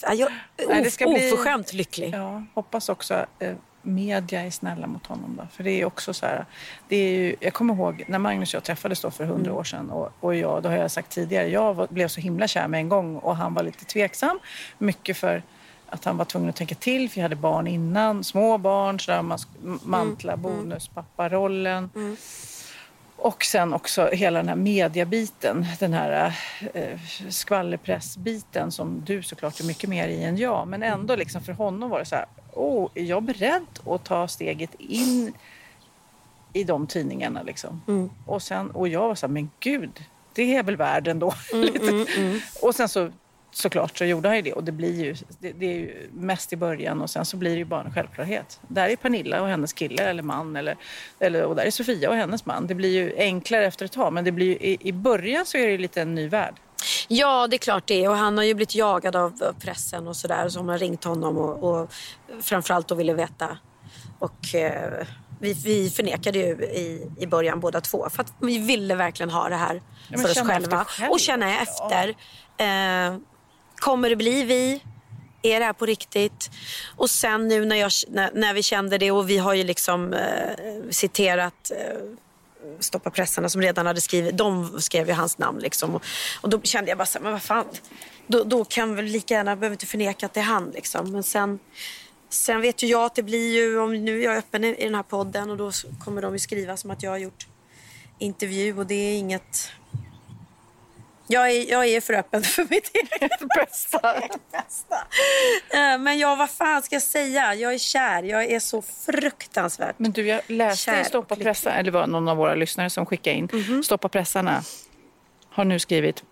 Jag, jag Nej, är det ska bli- oförskämt lycklig. Ja, hoppas också eh, media är snälla mot honom. Då. För det är också så här, det är ju, jag kommer ihåg när Magnus och jag träffades då för hundra år sedan och, och jag, då har jag sagt tidigare, jag var, blev så himla kär med en gång och han var lite tveksam. Mycket för att han var tvungen att tänka till för jag hade barn innan, små barn, så där man sk- mantla, bonuspapparollen. Och sen också hela den här mediabiten, den här eh, skvallerpressbiten som du såklart är mycket mer i än jag. Men ändå liksom för honom var det så här, oh, är jag beredd att ta steget in i de tidningarna liksom? Och, sen, och jag var så här, men gud, det är väl världen då. Lite. Och sen så såklart så gjorde han ju det och det blir ju, det, det är ju mest i början och sen så blir det ju bara en självklarhet. Där är Pernilla och hennes kille eller man eller, eller, och där är Sofia och hennes man. Det blir ju enklare efter ett tag men det blir ju, i, i början så är det ju lite en ny värld. Ja, det är klart det. Och han har ju blivit jagad av pressen och sådär. Som har ringt honom och, och framförallt då ville veta. Och eh, vi, vi förnekade ju i, i början båda två. För att vi ville verkligen ha det här men för oss själva. själv och känna efter. Eh, kommer det bli vi? Är det här på riktigt? Och sen nu när, jag, när, när vi kände det och vi har ju liksom eh, citerat eh, Stoppa pressarna som redan hade skrivit, de skrev ju hans namn liksom. Och, och då kände jag bara så här, men vad fan, då, då kan väl lika gärna, behöver inte förneka att det är han liksom. Men sen, sen vet ju jag att det blir ju, om nu är jag öppen i, i den här podden och då kommer de ju skriva som att jag har gjort intervju och det är inget, jag är, jag är för öppen för mitt eget bästa. Eh, Men jag, vad fan ska jag säga? Jag är kär. Jag är så fruktansvärt Men du, jag läste Kär i Stoppa pressarna, eller var någon av våra lyssnare som skickade in. Stoppa pressarna har nu skrivit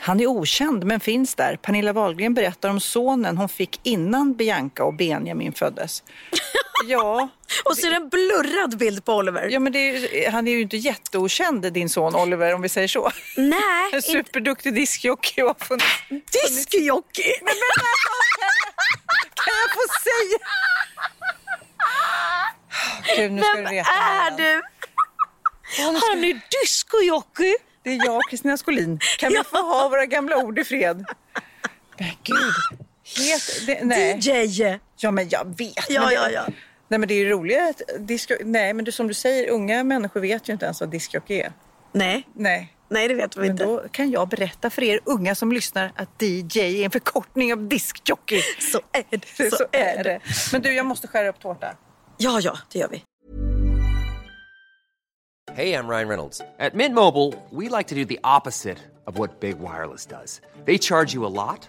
han är okänd men finns där. Pernilla Wahlgren berättar om sonen hon fick innan Bianca och Benjamin föddes. Ja, Och så är det en blurrad bild på Oliver. ja men är, han är ju inte jätteokänd din son Oliver om vi säger så. Nej, En superduktig diskjockey och har funnits... diskjockey. Kan jag få säga? Gud, nu ska Vem du reta är du? Han är diskjockey. Det är jag, Kristina Skolin. Kan vi få ha våra gamla ord i fred? Men gud. Het, det, nej. DJ. Ja, men jag vet. Ja, men det, ja, ja. Nej, men det är ju roligt. att Disco, nej, men du, som du säger, unga människor vet ju inte ens vad discjockey är. Nej, Nej. nej det vet vi Men inte. då kan jag berätta för er unga som lyssnar att DJ är en förkortning av diskjockey. Så är det. Så, är det. Men du, jag måste skära upp tårta. Ja, ja, det gör vi. Hey, I'm Ryan Reynolds. At Mint Mobile, we like to do the opposite of what Big Wireless does. They charge you a lot,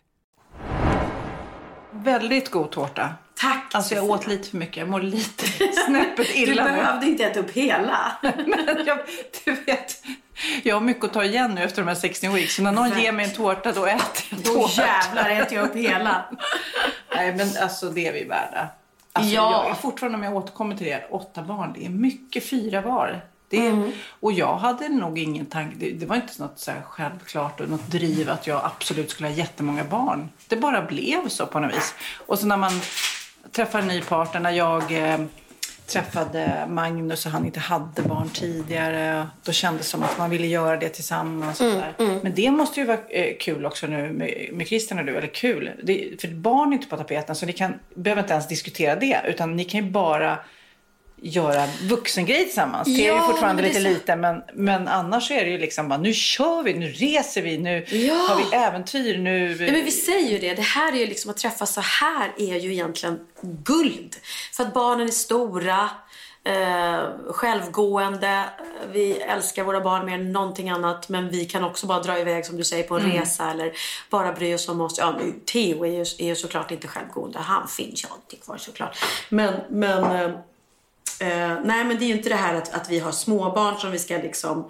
Väldigt god tårta. Tack Alltså jag åt lite för mycket, jag mår lite snäppet illa Du behövde inte äta upp hela. Men jag, du vet, jag har mycket att ta igen nu efter de här 16 weeks. Så när någon Verkligen. ger mig en tårta då äter jag tårta. Då jävlar äter jag upp hela. Nej men alltså det är vi värda. Alltså, ja. jag är fortfarande, om jag återkommer till det, åtta barn. Det är mycket fyra var. Det, mm. Och jag hade nog ingen tanke, det, det var inte något så självklart och något driv att jag absolut skulle ha jättemånga barn. Det bara blev så på något vis. Och så när man träffar en ny partner, när jag eh, träffade Magnus och han inte hade barn tidigare. Då kändes det som att man ville göra det tillsammans. Och mm, mm. Men det måste ju vara eh, kul också nu med, med Christian och du. Eller kul. Det, för barn är inte på tapeten så ni kan, behöver inte ens diskutera det. Utan ni kan ju bara göra vuxengrejer tillsammans. Ja, är fortfarande men det lite så- liten men, men annars är det ju liksom bara nu kör vi, nu reser vi, nu Ja. har vi äventyr, nu... Ja, men vi säger ju det. Det här är ju liksom att träffas så här är ju egentligen guld. För att barnen är stora, eh, självgående. Vi älskar våra barn mer än någonting annat. Men vi kan också bara dra iväg som du säger på en Mm. resa eller bara bry oss om oss. Ja, nu, Theo är ju, är ju såklart inte självgående. Han finns ju alltid kvar såklart. Men, men eh, eh, nej men det är ju inte det här att, att vi har småbarn som vi ska liksom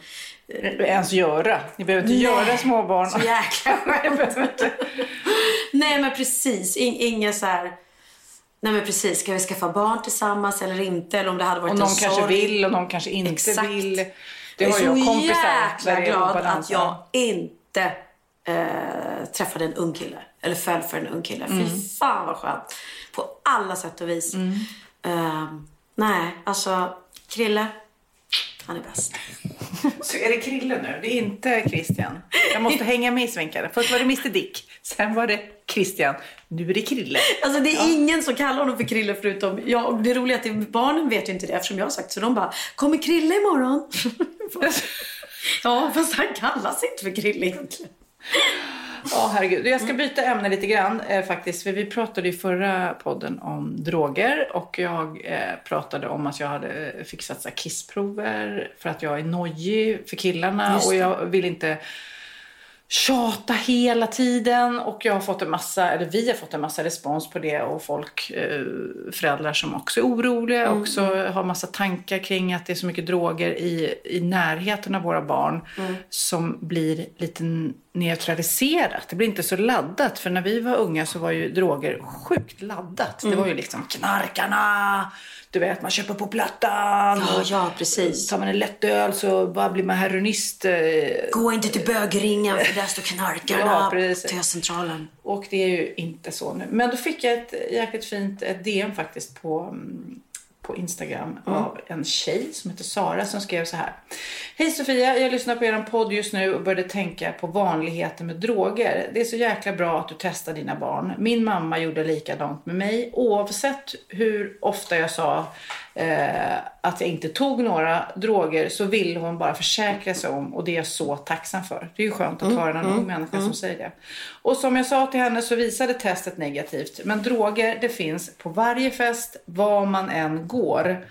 ens göra. Ni behöver inte Nej, göra småbarn. Så jäkla skönt. Nej men precis. In, inga så här... Nej men precis. Ska vi skaffa barn tillsammans eller inte? Eller om det hade varit Och någon en kanske sorg. vill och någon kanske inte Exakt. vill. Det jag är så jag jäkla glad att jag inte eh, träffade en ung kille. Eller föll för en ung kille. Mm. Fy fan vad skönt. På alla sätt och vis. Eh, nej, alltså Krille. Han är bäst. Så är det Krille nu? Det är inte Christian. Jag måste hänga med i svängarna. Först var det Mr Dick, sen var det Christian. Nu är det Krille. Alltså det är ingen som kallar honom för Krille förutom jag. Och det roliga är att barnen vet ju inte det eftersom jag har sagt så. De bara, kommer Krille imorgon? ja, fast han kallas inte för Krille egentligen. Ja, herregud. Jag ska byta ämne lite grann eh, faktiskt. För vi pratade i förra podden om droger och jag eh, pratade om att jag hade eh, fixat så här kissprover för att jag är nojig för killarna och jag vill inte tjata hela tiden och jag har fått en massa, eller vi har fått en massa respons på det och folk, eh, föräldrar som också är oroliga Mm, också har massa tankar kring att det är så mycket droger i, i närheten av våra barn Mm. som blir lite neutraliserat. Det blir inte så laddat för när vi var unga så var ju droger sjukt laddat. Mm. Det var ju liksom knarkarna, du vet man köper på plattan. Ja, ja, precis. Tar man en lättöl så bara blir man heroinist. eh, Gå inte till bögringen för där står knarkarna. Ja, precis. Töcentralen. Och det är ju inte så nu. Men då fick jag ett jäkligt fint ett DM faktiskt på, mm, på Instagram av en tjej som heter Sara som skrev så här. Hej Sofia, jag lyssnar på er podd just nu och började tänka på vanligheten med droger. Det är så jäkla bra att du testar dina barn. Min mamma gjorde likadant med mig. Oavsett hur ofta jag sa eh, att jag inte tog några droger så ville hon bara försäkra sig om och det är jag så tacksam för. Det är ju skönt att höra en ung människa som säger det. Och som jag sa till henne så visade testet negativt. Men droger det finns på varje fest, var man än går.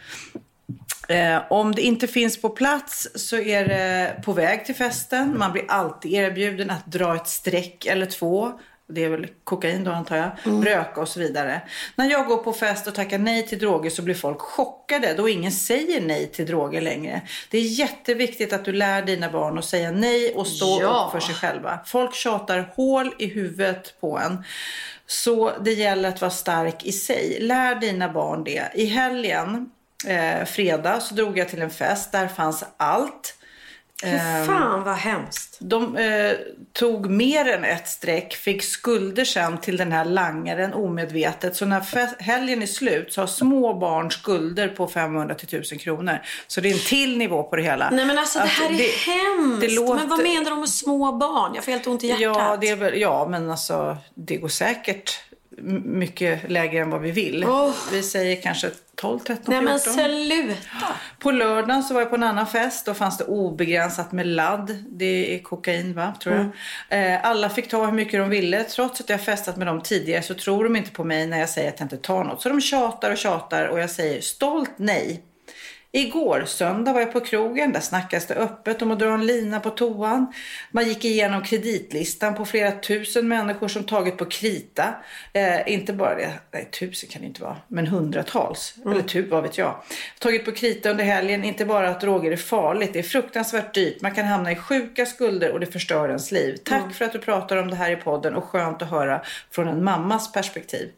Eh, om det inte finns på plats så är det på väg till festen. Man blir alltid erbjuden att dra ett streck eller två. Det är väl kokain då antar jag. Röka och så vidare. När jag går på fest och tackar nej till droger så blir folk chockade då ingen säger nej till droger längre. Det är jätteviktigt att du lär dina barn att säga nej och stå Ja. upp för sig själva. Folk tjatar hål i huvudet på en. Så det gäller att vara stark i sig. Lär dina barn det. I helgen, eh, fredag, så drog jag till en fest. Där fanns allt. Ehm, Fan vad hemskt. De eh, tog mer än ett streck, fick skulder sen till den här langaren omedvetet. Så när helgen är slut så har små barn skulder på 500 till 1000 kronor. Så det är en till nivå på det hela. Nej men alltså det här är hemskt. det låter- Men vad menar de med små barn? Jag får helt ont i hjärtat. Ja, det är väl, ja, men alltså det går säkert mycket lägre än vad vi vill. Oh. Vi säger kanske 12, 13, Nej 14. men sluta. På lördagen så var jag på en annan fest. Då fanns det obegränsat med ladd. Det är kokain va, tror jag. Mm. Eh, alla fick ta hur mycket de ville. Trots att jag festat med dem tidigare så tror de inte på mig när jag säger att jag inte tar något. Så de tjatar och tjatar och jag säger stolt nej. Igår söndag var jag på krogen. Där snackas det öppet om att dra en lina på toan. Man gick igenom kreditlistan på flera tusen människor som tagit på krita. Eh, inte bara det, nej tusen kan det inte vara, men hundratals. Eller tu, vad vet jag. Tagit på krita under helgen. Inte bara att droger är farligt, det är fruktansvärt dyrt. Man kan hamna i sjuka skulder och det förstör ens liv. Tack för att du pratar om det här i podden och skönt att höra från en mammas perspektiv.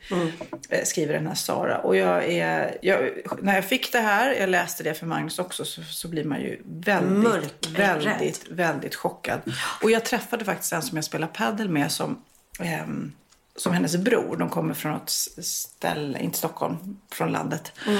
Eh, skriver den här Sara. Och jag är, jag, när jag fick det här, jag läste det för Magnus också, så, så blir man ju väldigt, väldigt, väldigt chockad. Och jag träffade faktiskt en som jag spelar paddel med som, ehm, som hennes bror. De kommer från ett ställe, inte Stockholm, från landet. Och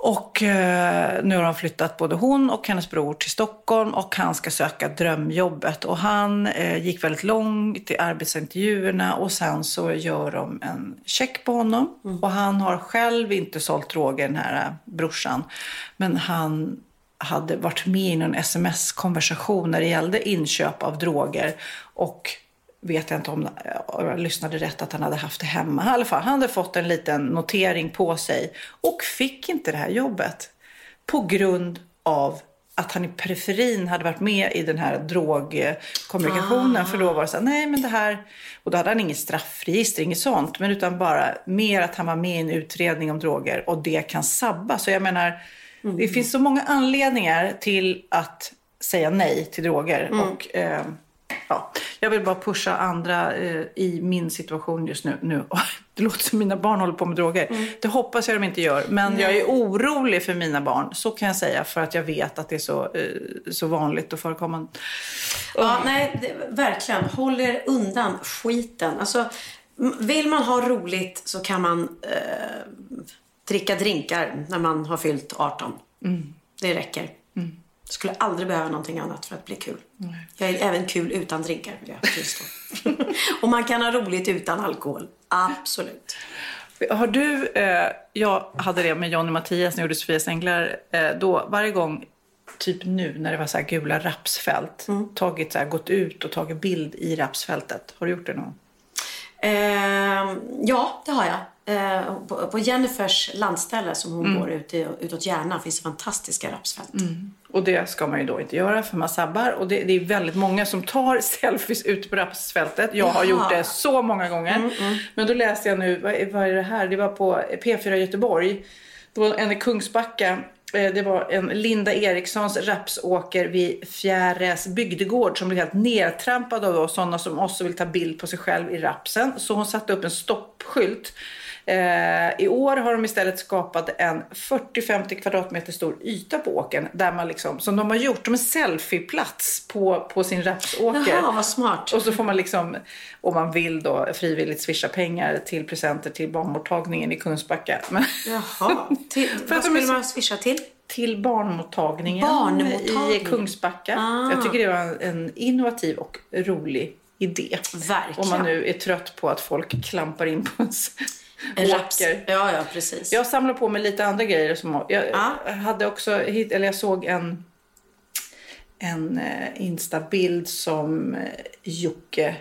Och eh, nu har de flyttat både hon och hennes bror till Stockholm och han ska söka drömjobbet. Och han eh, gick väldigt långt i arbetsintervjuerna och sen så gör de en check på honom. Och han har själv inte sålt droger, den här eh, brorsan. Men han hade varit med i någon sms-konversation när det gällde inköp av droger. Och vet jag inte om jag lyssnade rätt att han hade haft det hemma. I alla fall, han hade fått en liten notering på sig och fick inte det här jobbet. På grund av att han i periferin hade varit med i den här drogkommunikationen. För då var det så här, nej men det här... Och då hade han inget straffregister, inget sånt. Men utan bara mer att han var med i en utredning om droger och det kan sabba. Så jag menar, det finns så många anledningar till att säga nej till droger. Och... Eh, Ja, jag vill bara pusha andra eh, i min situation just nu. nu. Det låter som mina barn håller på med droger. Det hoppas jag de inte gör. Men jag är orolig för mina barn. Så kan jag säga. För att jag vet att det är så, eh, så vanligt och förekommande. Ja, nej, det, verkligen. Håll er undan skiten. Alltså, vill man ha roligt så kan man eh, dricka drinkar när man har fyllt 18. Det räcker. Skulle aldrig behöva någonting annat för att bli kul. Jag är även kul utan drinkar, vill jag tillstå. Och man kan ha roligt utan alkohol. Absolut. Har du, eh, jag hade det med Johnny Mattias när jag gjorde Sofias Änglar. Eh, då varje gång, typ nu när det var så här gula rapsfält. Tagit så här, gått ut och tagit bild i rapsfältet. Har du gjort det någon Ehm, ja, det har jag. Eh, på, på Jennifers landställe som hon Mm. bor ut i, utåt Järna finns fantastiska rapsfält. Och det ska man ju då inte göra för man sabbar. Och det, det är väldigt många som tar selfies ute på rapsfältet. Jag har Jaha. gjort det så många gånger. Men då läste jag nu, vad, vad är det här? Det var på P4 Göteborg. Det var en i Kungsbacka. Eh, det var en Linda Erikssons rapsåker vid Fjäres bygdegård som blev helt nedtrampad av oss, sådana som oss vill ta bild på sig själv i rapsen. Så hon satte upp en stoppskylt. Eh, I år har de istället skapat en 40-50 kvadratmeter stor yta på åkern där man liksom, som de har gjort som en selfieplats på, på sin rapsåker. Jaha, vad smart. Och så får man liksom, om man vill då, frivilligt swisha pengar till presenter till barnmottagningen i Kungsbacka. Men, Jaha. Till, För vad skulle man swisha till? till barnmottagningen, i Barnmottagningen. Kungsbacka. Ah. Jag tycker det var en, en innovativ och rolig idé. Verkligen. Om man nu är trött på att folk klampar in på ens En åker. Ja, ja, precis. Jag samlar på mig lite andra grejer. Som, jag Ja. hade också, hit- eller jag såg en, en eh, instabild som eh, Jocke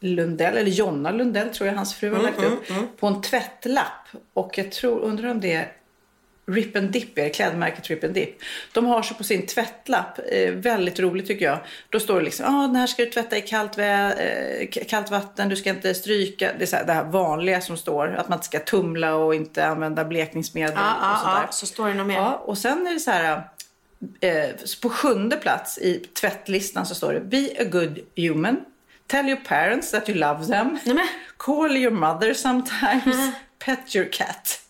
Lundell, eller Jonna Lundell tror jag hans fru har lagt upp, på en tvättlapp. Och jag tror, undrar om det Rip and Dip, är klädmärket Rip and Dip. De har så på sin tvättlapp, eh, väldigt roligt tycker jag. Då står det liksom, ah, den här ska du tvätta i kallt, eh, kallt vatten, du ska inte stryka. Det är så här, det här vanliga som står, att man inte ska tumla och inte använda blekningsmedel Ja, och ja, sådär. ja. Så står det nog mer. Ja, och sen är det så här, eh, på sjunde plats i tvättlistan så står det Be a good human. Tell your parents that you love them. Men. Call your mother sometimes. Pet your cat.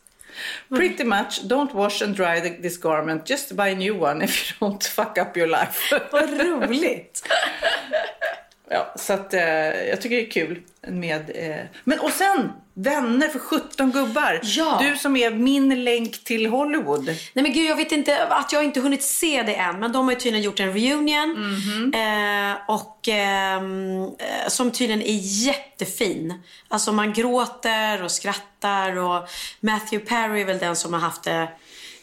Pretty much, don't wash and dry the, this garment. Just buy a new one if you don't fuck up your life. Vad roligt. ja, så att, eh, jag tycker det är kul med... Eh, men och sen, vänner för 17 gubbar. Ja. Du som är min länk till Hollywood. Nej men gud, jag vet inte att jag inte hunnit se det än. Men de har ju tydligen gjort en reunion. Eh, och ehm, eh, som tydligen är jättefin. Alltså man gråter och skrattar. Och Matthew Perry är väl den som har haft det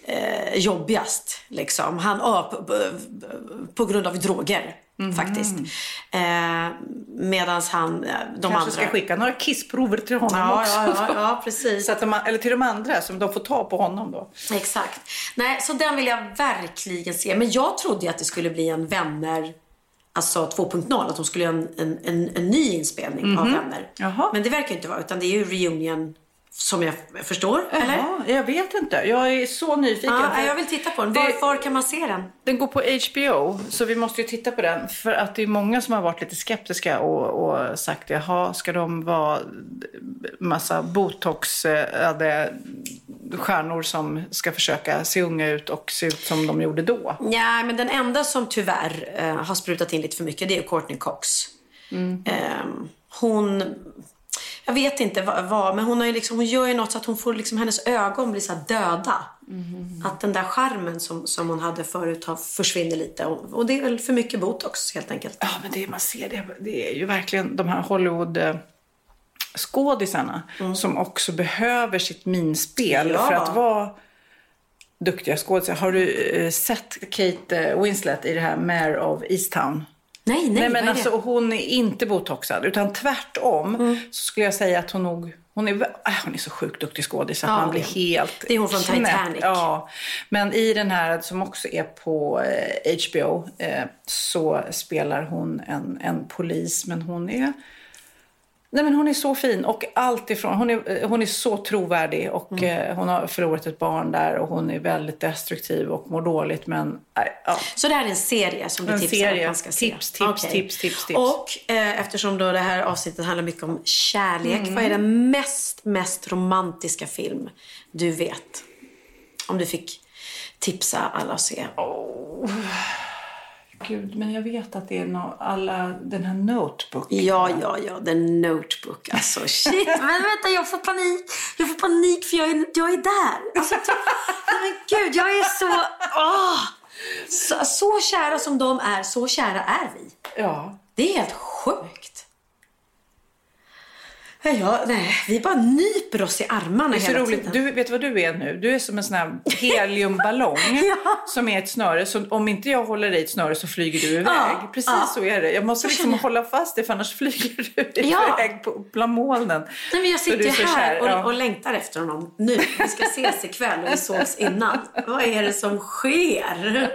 eh, jobbigast. Liksom. Han, ja, på, på, på grund av droger. Faktiskt. Eh, Medans han, eh, de Kanske andra... ska skicka några kissprover till honom Ja, också. ja, ja, ja, precis. Så att de, eller till de andra som de får ta på honom då. Exakt. Nej, så den vill jag verkligen se. Men jag trodde att det skulle bli en Vänner Alltså 2.0, att de skulle göra en, en, en, en ny inspelning av Vänner. Mhm. Jaha. Men det verkar inte vara, utan det är ju reunion som jag förstår, eller? Jaha, jag vet inte. Jag är så nyfiken. Ja, jag vill titta på den. Var, var kan man se den? Den går på HBO, så vi måste ju titta på den. För att det är många som har varit lite skeptiska och, och sagt jaha, ska de vara massa botoxade stjärnor som ska försöka se unga ut och se ut som de gjorde då? Ja, men den enda som tyvärr eh, har sprutat in lite för mycket, det är Courtney Cox. Mm. Ehm, hon... Jag vet inte vad, vad, men hon, har liksom, hon gör ju något så att hon får liksom, hennes ögon blir så döda. Att den där charmen som, som hon hade förut har, försvinner lite. Och, och det är väl för mycket botox helt enkelt. Ja, men det man ser det, det är ju verkligen de här Hollywood eh, skådisarna som också behöver sitt minspel Ja. för att vara duktiga skådisar. Har du eh, sett Kate eh, Winslet i det här Mare of Easttown? Nej, nej, Nej men alltså hon är inte botoxad utan tvärtom Mm. så skulle jag säga att hon nog hon är, äh, hon är så sjukt duktig skådis att Ja, man blir helt det är hon från knäpp. Titanic. Ja, men i den här som också är på eh, HBO eh, så spelar hon en, en polis men hon är Nej, men hon är så fin och allt ifrån, hon är, hon är så trovärdig och Mm. eh, hon har förlorat ett barn där och hon är väldigt destruktiv och mår dåligt men äh, ja. Så det här är en serie som du En tipsar serie. att man ska se? Tips, tips, Okej. tips, tips, tips. Och eh, eftersom då det här avsnittet handlar mycket om kärlek. Mm. Vad är den mest, mest romantiska film du vet? Om du fick tipsa alla att se. Gud, men jag vet att det är no, alla, den här Notebook. Ja, ja, ja. The Notebook. Alltså shit. Men vänta, jag får panik. Jag får panik för jag är, jag är där. Alltså, typ, men gud, jag är så... åh! så... Så kära som de är, så kära är vi. Ja. Det är helt sjukt. Ja, nej, vi bara nyper oss i armarna Det är så hela roligt. tiden. Du, vet du vad du är nu? Du är som en sån här heliumballong som är ett snöre. Så om inte jag håller i ett snöre så flyger du iväg. Ja, Precis ja. så är det. Jag måste liksom hålla fast det för annars flyger du Ja. iväg på, bland molnen. Nej, men jag sitter ju här kär, och, ja. och längtar efter honom nu. Vi ska ses ikväll och vi sågs innan. Vad är det som sker?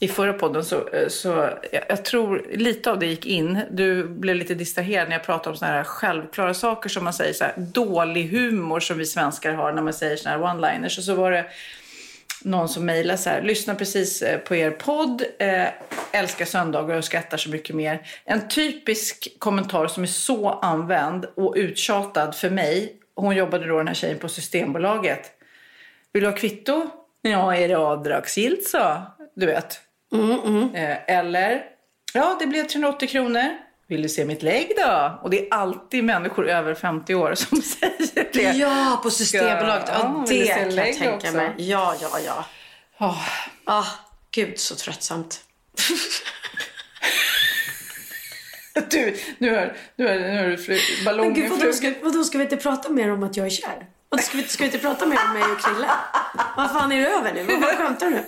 I förra podden så, eh, så jag, jag tror lite av det gick in. Du blev lite distraherad när jag pratade om såna här självklara saker som man säger så här, dålig humor som vi svenskar har när man säger såna här one-liners. Och så var det någon som mejlade så här, lyssnar precis eh, på er podd, eh, älskar söndagar och skrattar så mycket mer. En typisk kommentar som är så använd och uttjatad för mig. Hon jobbade då den här tjejen på Systembolaget. Vill du ha kvitto? Ja, är det avdragsgillt så? Du vet. Eh, eller, ja det blev 380 kronor. Vill du se mitt lägg då? Och det är alltid människor över 50 år som säger det. Ja, på Systembolaget. Ja, det kan jag tänka också? mig. Ja, ja, ja. Ja. Ah, gud så tröttsamt. Du, nu har, nu har, nu har du ballongen gud, vadå, flugit. ska, vadå, ska vi inte prata mer om att jag är kär? Vadå, Ska vi, ska vi inte prata mer om mig och Krille? Vad fan är det över nu? Vad skämtar du?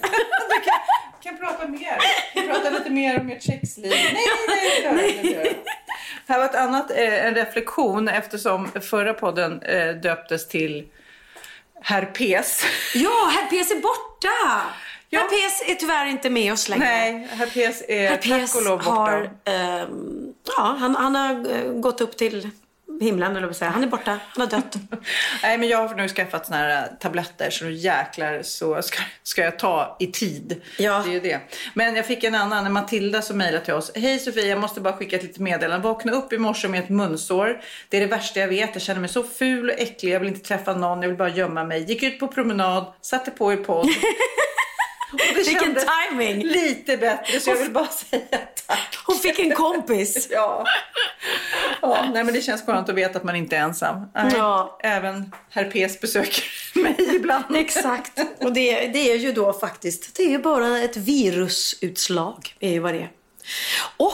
kan prata mer. Vi kan prata lite mer om ert sexliv. Nej, nej, det gör jag inte. det gör jag inte. Här var ett annat, eh, en reflektion eftersom förra podden eh, döptes till Herpes. Ja, herpes är borta! Ja. Herpes är tyvärr inte med oss längre. Nej, herpes är Herpes tack och lov borta. har, ehm, ja, han, han har eh, gått upp till himlen, eller säga. Han är borta, han har dött. Nej, men jag har nu skaffat såna här äh, tabletter så nu jäklar så ska, ska jag ta i tid. Ja. Det är ju det. Men jag fick en annan, en Matilda som mejlade till oss. Hej Sofia, jag måste bara skicka ett litet meddelande. Vakna upp i morse med ett munsår. Det är det värsta jag vet. Jag känner mig så ful och äcklig. Jag vill inte träffa någon. Jag vill bara gömma mig. Gick ut på promenad, satte på er podd. Vilken timing! Lite bättre så jag vill bara säga tack. Hon fick en kompis. Ja. ja. Nej men det känns skönt att veta att man inte är ensam. Ja. Även herpes besöker mig ibland. Exakt. Och det, det är ju då faktiskt, det är bara ett virusutslag. är ju vad det är. Och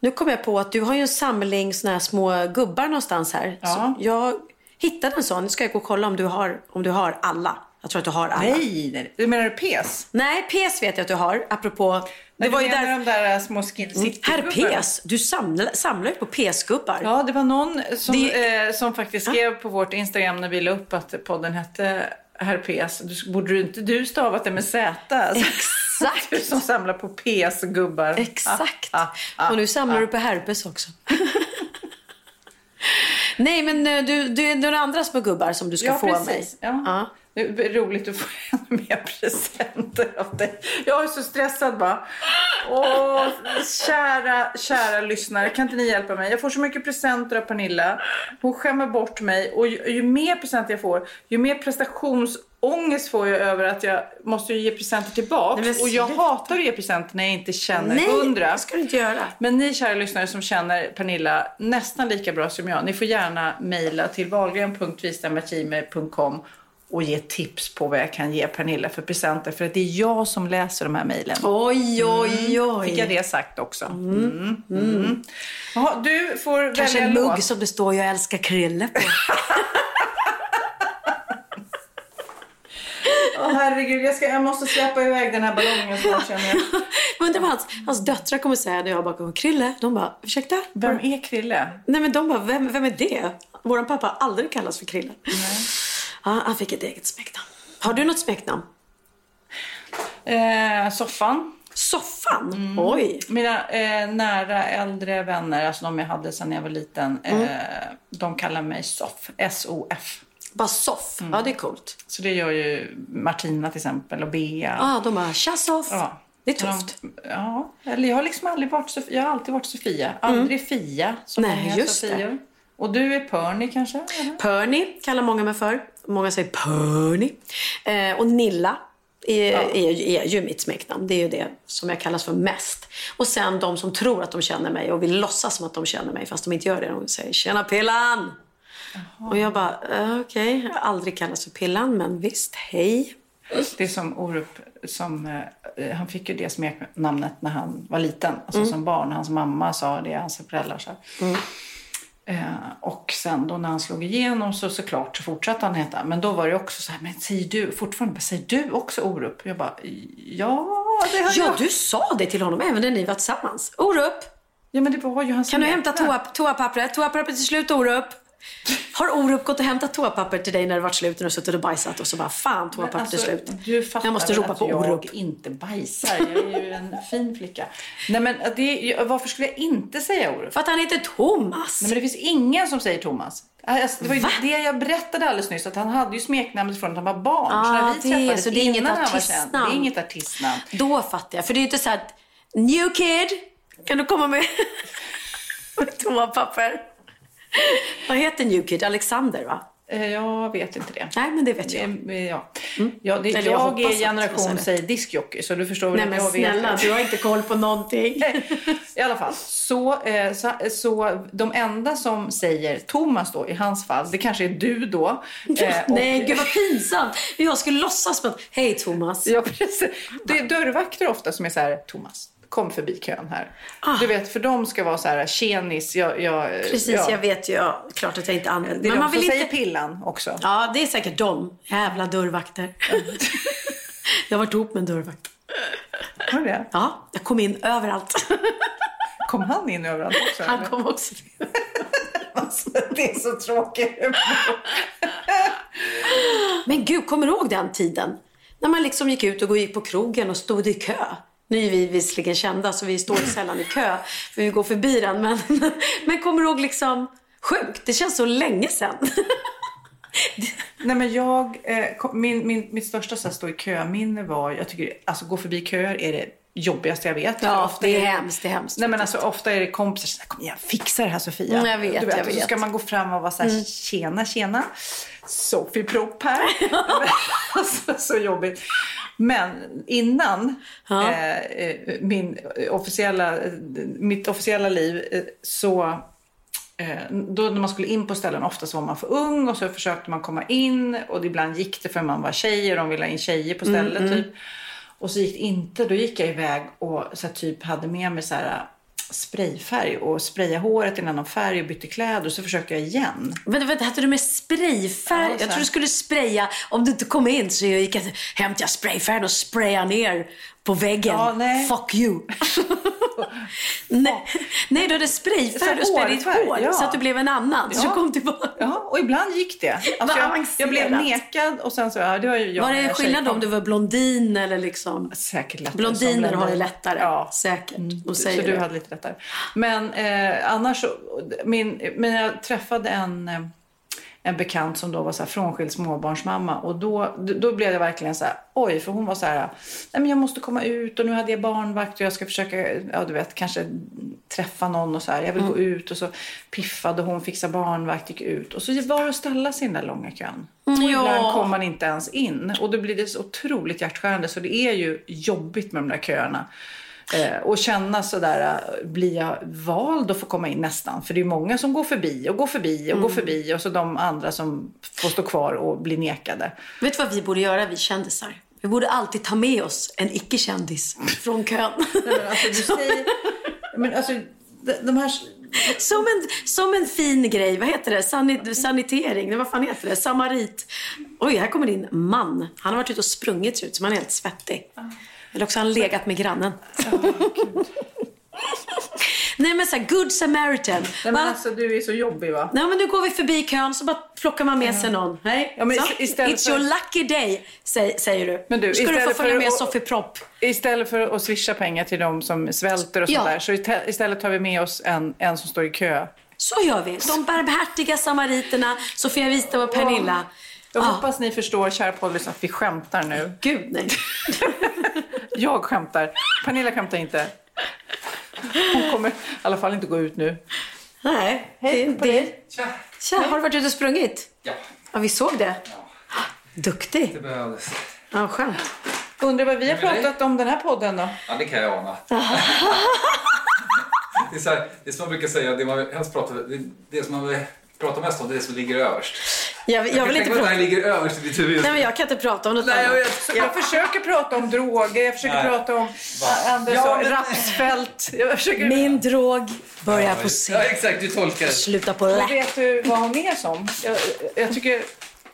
nu kom jag på att du har ju en samling såna här små gubbar någonstans här. Ja. Så jag hittade en sån. Nu ska jag gå och kolla om du har, om du har alla. Jag tror att du har alla. Nej, nej. Du menar pes? Nej, PES vet jag att du har. Apropå... Det var ju där... de där små skin city Herpes. Du samlar, samlar ju på PES-gubbar. Ja, det var någon som, Det- eh, som faktiskt skrev på vårt Instagram när vi la upp att podden hette herpes. Du, borde du inte du stavat det med Z? Exakt. Du som samlar på PS-gubbar. Exakt. Ah, ah, ah, och nu samlar du på herpes också. Nej, men eh, du, du, det är några andra små gubbar som du ska Ja, få av mig. precis. Ja. Det är roligt att få ännu mer presenter av dig. Jag är så stressad bara. Åh, kära, kära lyssnare, kan inte ni hjälpa mig? Jag får så mycket presenter av Pernilla. Hon skämmer bort mig och ju, ju mer presenter jag får, ju mer prestationsångest får jag över att jag måste ge presenter tillbaka. Nej, och jag hatar att ge presenter när jag inte känner Nej, hundra. det ska du inte göra. Men ni kära lyssnare som känner Pernilla nästan lika bra som jag, ni får gärna mejla till wahlgren.vistamagime.com och ge tips på vad jag kan ge Pernilla för presenter. För att det är jag som läser de här mejlen. Oj, oj, oj. Fick jag det sagt också. Mm. Mm. Jaha, du får Kanske välja en mugg låt. som det står jag älskar Krille på. Åh, herregud, jag, ska, jag måste släppa iväg den här ballongen snart känner jag. Jag undrar vad hans, hans döttrar kommer säga när jag bara kommer Krille. De bara, ursäkta? Vem är Krille? Nej men de bara, vem, vem är det? Vår pappa har aldrig kallats för Krille. Ja, han fick ett eget smeknamn. Har du något smeknamn? Eh, soffan. Soffan? Oj. Mina eh, nära äldre vänner, alltså de jag hade sedan jag var liten, eh, de kallar mig Soff. S-O-F. Bara soff? Ja, det är coolt. Så det gör ju Martina till exempel och Bea. Ja, de bara, tja soff. Ja. Det är tufft. De, ja, eller jag har liksom aldrig varit Sofia. Jag har alltid varit Sofia. Aldrig Fia som Nej, just det. Sofior. Och du är Perny kanske? eller? Perny kallar många mig för. Många säger Perny. Eh, och Nilla är, är, är ju mitt smeknamn. Det är ju det som jag kallas för mest. Och sen de som tror att de känner mig och vill låtsas som att de känner mig fast de inte gör det. De säger “Tjena Pillan!” Och jag bara, eh, okej, har aldrig kallats för Pillan, men visst, hej. Det är som Orup, som, eh, han fick ju det smeknamnet när han var liten. Alltså som barn. Hans mamma sa det, hans föräldrar sa. Eh, och sen då när han slog igenom så såklart så fortsatte han heta. Men då var det också så här, men säger du fortfarande, säger du också Orup? Jag bara, ja det har Ja, jag. du sa det till honom även när ni var tillsammans. Orup, Ja men det var ju hans kan du hämta toa, toapappret? Toapappret är slut, Orup. Har Orup gått och hämtat toapapper till dig när det varit slut du suttit och bajsat och så bara fan toapappret är slut. Alltså, Du fattar Jag måste ropa att på jag Orup. inte bajsar. Jag är ju en fin flicka. Nej men det, varför skulle jag inte säga Orup? För att han heter Thomas. Nej, men det finns ingen som säger Thomas. Alltså, det var ju Va? det jag berättade alldeles nyss. Att han hade ju smeknamnet från att han var barn. Ah, så när vi det- träffades så det är inget innan han var artistnamn. känd. Det är inget artistnamn. Då fattar jag. För det är ju inte så att New kid, kan du komma med med toapapper? Vad heter New kid? Alexander va? Eh, Jag vet inte det. Nej men det vet jag. Det- Ja. Ja, det, jag är generation säger diskjockey. Så du förstår väl Nej men jag snälla, vet. du har inte koll på någonting. I alla fall, så, eh, så, så de enda som säger Thomas då i hans fall, det kanske är du då. Eh, och- Nej, gud vad pinsamt. Jag skulle låtsas som att, hej Thomas. Ja, precis. Det är dörrvakter ofta som är så här, Thomas, kom förbi kön här. Du vet, för de ska vara så här, tjenis, jag... jag Ah. Precis, ja. jag vet ju. Ja, klart att jag inte använder Det är Men de man som vill säger inte... pillan också. Ja, det är säkert de. Jävla dörrvakter. jag har varit ihop med en dörrvakt. Var det? Ja, jag kom in överallt. Kom han in överallt också? Han eller? kom också. Alltså, det är så tråkigt. Men gud, kommer du ihåg den tiden? När man liksom gick ut och gick på krogen och stod i kö. Nu är vi visserligen kända så vi står sällan i kö för vi går förbi den. Men, men kommer du ihåg liksom sjukt? Det känns så länge sedan. Nej, men jag, eh, min, min, mitt största så här, stå i kö-minne var, jag tycker, alltså gå förbi köer är det jobbigaste jag vet. Ja, ofta det är hemskt, det är hemskt Nej, men alltså, ofta är det kompisar som säger, kom igen, fixa det här Sofia. Mm, jag vet, du vet, jag Och så vet. ska man gå fram och vara så här, tjena, tjena. Sofie Propp här. alltså, så jobbigt. Men innan eh, eh, min officiella, mitt officiella liv eh, så Eh, Då när man skulle in på ställen, ofta så var man för ung och så försökte man komma in och ibland gick det för man var tjej och de ville ha in tjejer på stället typ. Och så gick det inte, då gick jag iväg och så här, typ hade med mig så här sprayfärg och sprayade håret i en annan färg och bytte kläder och så försökte jag igen. Vänta, vänta, hade du med sprayfärg? Ja, jag tror du skulle spraya. Om du inte kom in så jag gick jag jag sprayfärgen och sprayade ner på väggen. Ja, nej. Fuck you. nej, nej, du hade Så sprayfärg och sprayade ditt hår ja. så att du blev en annan. Så Ja. du kom tillbaka. Ja, och ibland gick det. Alltså jag, jag blev nekad och sen så, ja, det var ju jag Var det skillnad om du var blondin eller liksom? Säkert lättare. Blondiner har det lättare. Ja. Säkert. De Så du det. hade lite lättare. Men eh, annars så, min, men jag träffade en, eh, en bekant som då var så här frånskild småbarnsmamma och då, då blev det verkligen så här, oj, för hon var så här, nej men jag måste komma ut och nu hade jag barnvakt och jag ska försöka, ja du vet, kanske träffa någon och så här, jag vill gå Mm. ut och så piffade hon, fixade barnvakt, gick ut och så var det att ställa sig i den där långa kön. Och Ja. ibland kom man inte ens in och då blir det så otroligt hjärtskärande så det är ju jobbigt med de där köerna. Eh, och känna sådär, eh, blir jag vald att få komma in nästan? För det är många som går förbi och går förbi och går förbi och så de andra som får stå kvar och blir nekade. Vet du vad vi borde göra, vi kändisar? Vi borde alltid ta med oss en icke-kändis från kön. Nej, men alltså, du säger, men alltså, de, de här... Som en, som en fin grej. Vad heter det? Sanit, sanitering? Nej, vad fan heter det? Samarit. Oj, här kommer din man. Han har varit ute och sprungit ut som han är helt svettig. Eller också har han legat med grannen. Nej men såhär, good samaritan. Nej, men alltså, du är så jobbig va? Nej men nu går vi förbi kön så bara plockar man med sig någon. Hej. Ja, men istället It's för- your lucky day, säger, säger du. Men du, Ska du få följa med Sofie Propp. Istället för att swisha pengar till de som svälter och Ja. så istället tar vi med oss en, en som står i kö. Så gör vi. De barmhärtiga samariterna, Sofia Wistam och Pernilla. Jag Ah. hoppas ni förstår, kära poddlyssnare, att vi skämtar nu. Gud nej. Jag skämtar. Pernilla skämtar inte. Hon kommer i alla fall inte gå ut nu. Nej. Hej det, på det. dig. Tja, har du varit ute och sprungit? Ja. Ja, vi såg det. Duktig. Det behövdes. Ja, skönt. Undrar vad vi har pratat om den här podden då? Ja, det kan jag ana. det, är så här, det är som man brukar säga, det man helst pratar, det, det som man vill prata mest om, det är det som ligger överst. Jag, jag vill Tänk inte det prata. här ligger överst i ditt huvud. Nej, men jag kan inte prata om något Nej, annat. jag, jag, jag försöker prata om droger, jag försöker Nej. prata om? Anders Ja, och men- rapsfält. Jag försöker... Min drog börjar på Ja, C. exakt, du tolkar det. Sluta på Men lä. vet du vad hon är som? Jag, jag, tycker,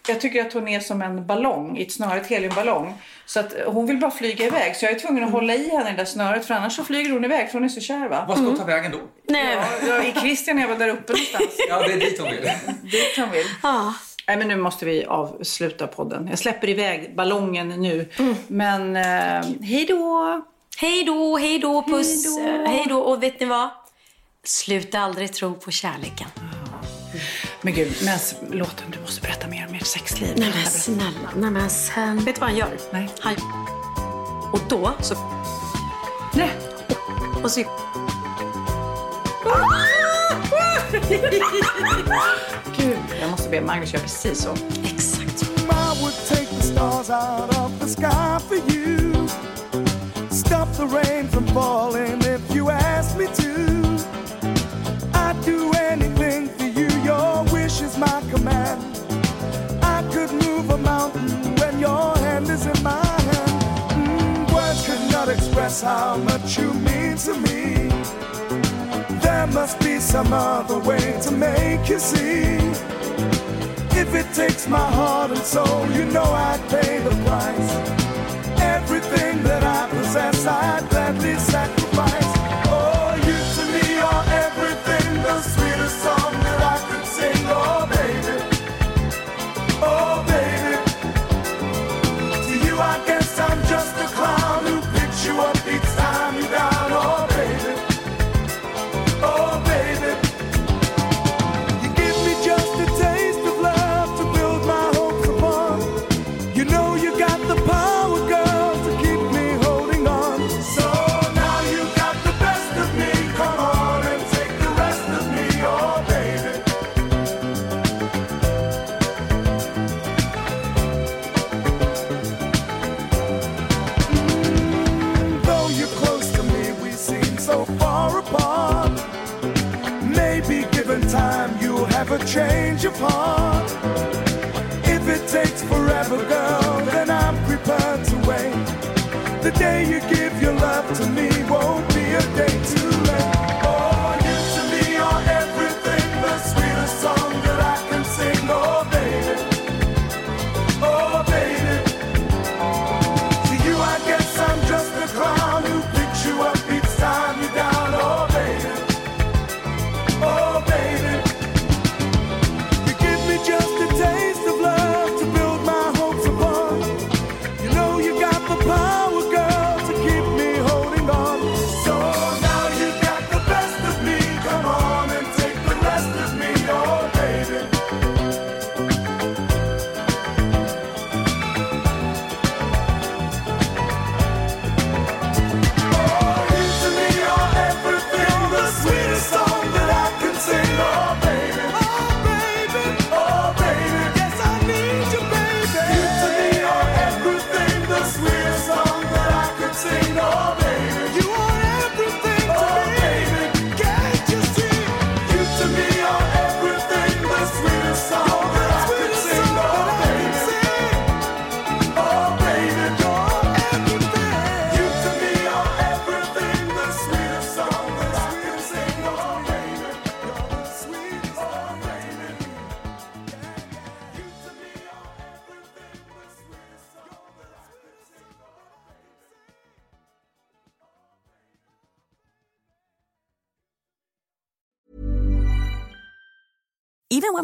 jag tycker att hon är som en ballong i ett heliumballong. Så att hon vill bara flyga iväg. Så jag är tvungen att hålla i henne i det där snöret för annars så flyger hon iväg för hon är så kär va? Vad ska hon ta vägen då? Nej. Ja, är Christian är väl där uppe någonstans. Ja, det är dit hon vill. Dit han vill. Ja. Nej men nu måste vi avsluta podden. Jag släpper iväg ballongen nu. Men eh, hej då! Hej då, hej då, puss. Hej då. Eh, Hej då. Och vet ni vad? Sluta aldrig tro på kärleken. Men gud, men låt du måste berätta mer om ert sexliv. Nej men snälla. Nej men sen. Vet du vad han gör? Nej. Han... Och då så... Nej. Och så... Gud, jag måste be Magnus göra precis så. Exakt. I would take the stars out of the sky for you. Stop the rain from falling if you ask me to. I'd do anything is my command. I could move a mountain when your hand is in my hand. Mm, words could not express how much you mean to me. There must be some other way to make you see. If it takes my heart and soul, you know I'd pay the price. Everything that I possess, I'd fall.